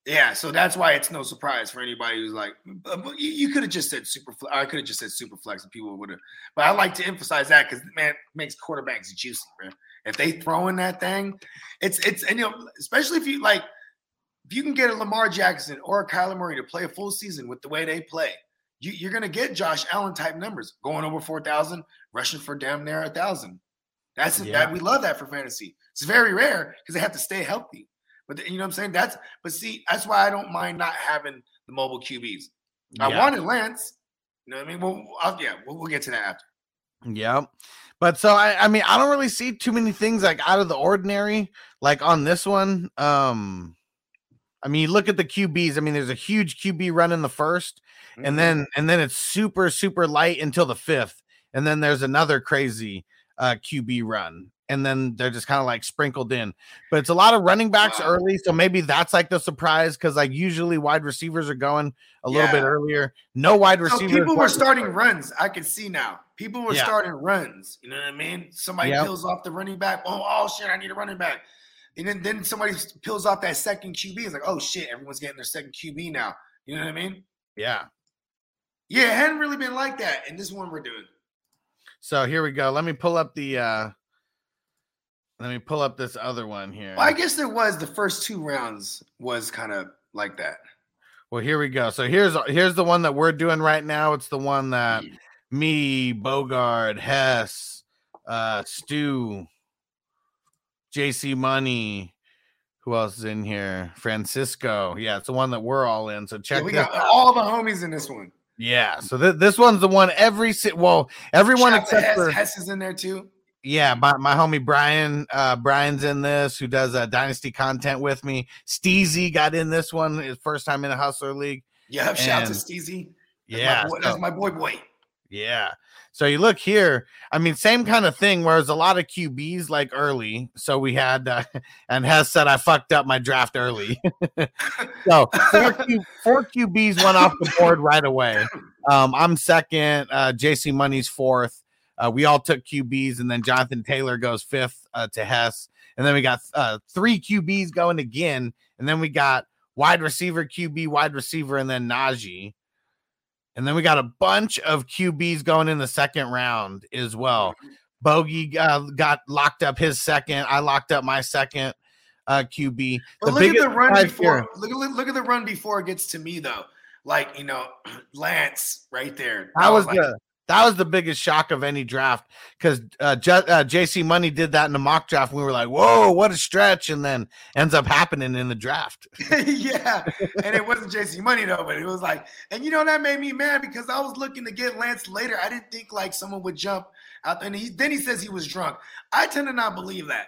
Yeah, so that's why it's no surprise for anybody who's like, "Uh, you, you could have just said super. I could have just said super flex, and people would have. But I like to emphasize that because man, makes quarterbacks juicy, bro. If they throw in that thing, it's it's and you know, especially if you like, if you can get a Lamar Jackson or a Kyler Murray to play a full season with the way they play, you, you're gonna get Josh Allen type numbers, going over four thousand, rushing for damn near a thousand. That's
Yeah.
that we love that for fantasy. It's very rare because they have to stay healthy. But the- you know what I'm saying? That's but see, that's why I don't mind not having the mobile QBs. I
Yeah.
wanted Lance. You know what I mean? Well, I'll, yeah, we'll, we'll get to that after.
Yeah. But so I I mean I don't really see too many things like out of the ordinary like on this one. Um I mean look at the QBs. I mean there's a huge QB run in the 1st
Mm-hmm.
and then and then it's super super light until the 5th and then there's another crazy uh QB run and then they're just kind of like sprinkled in. But it's a lot of running backs
Wow.
early so maybe that's like the surprise cuz like usually wide receivers are going a little bit earlier. No wide receivers.
So people were starting runs. I can see now. People were
Yeah.
starting runs. You know what I mean? Somebody
Yep.
peels off the running back. Oh, oh shit, I need a running back. And then, then somebody peels off that second QB. It's like, oh shit, everyone's getting their second QB now. You know what I mean?
Yeah.
Yeah, it hadn't really been like that. And this one we're doing.
So here we go. Let me pull up the uh let me pull up this other one here.
Well, I guess there was the first two rounds was kind of like that.
Well, here we go. So here's here's the one that we're doing right now. It's the one that me, Bogard, Hess, uh, Stu, JC Money, who else is in here? Francisco. Yeah, it's the one that we're all in. So
Yeah,
check
we
this
got
out.
all the homies in this one.
Yeah, so th- this one's the one every si- well, everyone
Shout out
except
Hess.
for
Hess is in there too.
Yeah, my, my homie Brian, uh, Brian's in this, who does uh, Dynasty content with me. Steezy got in this one, his first time in a Hustler League.
Yeah, shout out to Steezy. That's
Yeah,
my boy,
so-
that's my boy boy.
yeah. So you look here, I mean, same kind of thing. Whereas a lot of QBs like early, so we had, uh, (laughs) and Hess said I fucked up my draft early. (laughs) so four, Q, four QBs went off the board right away. (laughs) Um, I'm second. Uh, JC Money's fourth. Uh, we all took QBs, and then Jonathan Taylor goes fifth uh, to Hess. And then we got uh, three QBs going again. And then we got wide receiver, QB, wide receiver, and then Najee. And then we got a bunch of QBs going in the second round as well. Bogey uh, got locked up his second. I locked up my second uh, QB.
But
The
look at the run before. Look, look, look at the run before it gets to me though. Like you know, (clears throat) Lance right there.
That was
like,
the That was the biggest shock of any draft because uh, J- uh, JC Money did that in the mock draft. We were like, "Whoa, what a stretch!" And then ends up happening in the draft. (laughs)
yeah, and it wasn't JC Money though, but it was like, and you know that made me mad because I was looking to get Lance later. I didn't think like someone would jump out, and he then he says he was drunk. I tend to not believe that.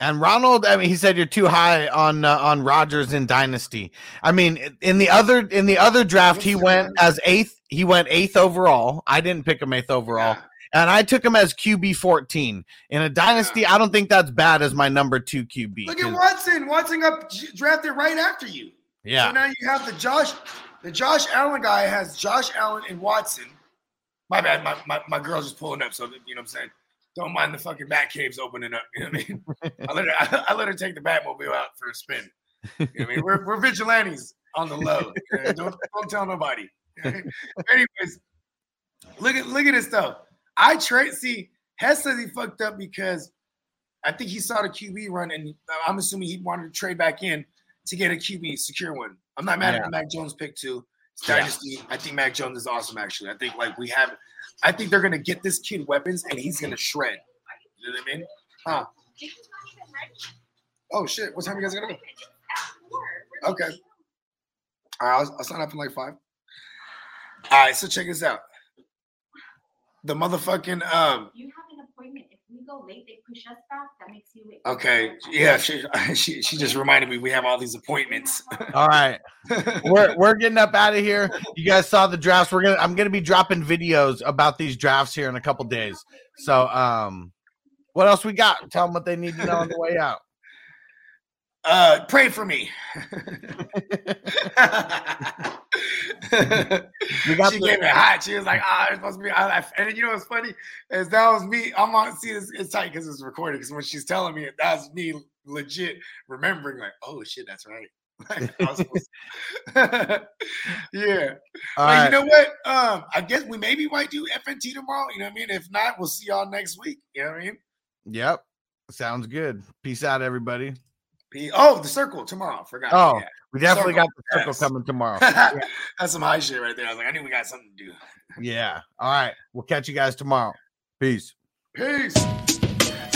And Ronald, I mean, he said you're too high on uh, on Rodgers in Dynasty. I mean, in the other in the other draft, he went as eighth. He went eighth overall. I didn't pick him eighth overall,
Yeah.
and I took him as QB 14 in a Dynasty. I don't think that's bad as my number two QB.
Look at Watson. Watson got drafted right after you.
Yeah.
So now you have the Josh, the Josh Allen guy has Josh Allen and Watson. My bad. My, my, my girl's just pulling up. So, you know what I'm saying? Don't mind the fucking bat caves opening up. You know what I mean? I let her, I, let her take the Batmobile out for a spin. You know I mean? We're, we're vigilantes on the low. Okay? Don't, don't tell nobody. Anyways, look at look at this though. I trade. See, Hess says he fucked up because I think he saw the QB run, and I'm assuming he wanted to trade back in to get a QB secure one. I'm not mad at the Mac Jones pick too. It's
Yeah.
dynasty. I think Mac Jones is awesome. Actually, I think like we have. I think they're gonna get this kid weapons, and he's gonna shred. You know what I mean? Huh? Oh shit! What time you guys gonna go? Okay. All right, I'll, I'll sign up in like five. All right, so check this out. The motherfucking um.
You have an appointment. If we go late, they push us back. That makes you wait.
Okay, yeah, she, (laughs) she she just reminded me we have all these appointments. (laughs) (laughs)
all right. we're we're getting up out of here. You guys saw the drafts. We're gonna I'm gonna be dropping videos about these drafts here in a couple days. So um, what else we got? Tell them what they need to know on the way out.
Uh, pray for me. She
the-
gave it hot. She was like, "Ah, it's supposed to be." I, and you know what's funny is that was me. I'm on. See, it's, it's tight because it's recorded. Because when she's telling me it, that's me legit remembering. Like, oh shit, that's right. (laughs) Like, I was supposed to- (laughs) yeah.
All
But
right.
you know what? Um, I guess we maybe might do FNT tomorrow. You know what I mean? If not, we'll see y'all next week. You know what I mean?
Yep. Sounds good. Peace out, everybody.
P- oh, the circle tomorrow. Forgot.
Oh,
Yeah.
we definitely
Circle,
got the circle
yes.
coming tomorrow. (laughs)
That's some high shit right there. I was like, I knew we got something to do.
yeah. All right. We'll catch you guys tomorrow. Peace.
Peace.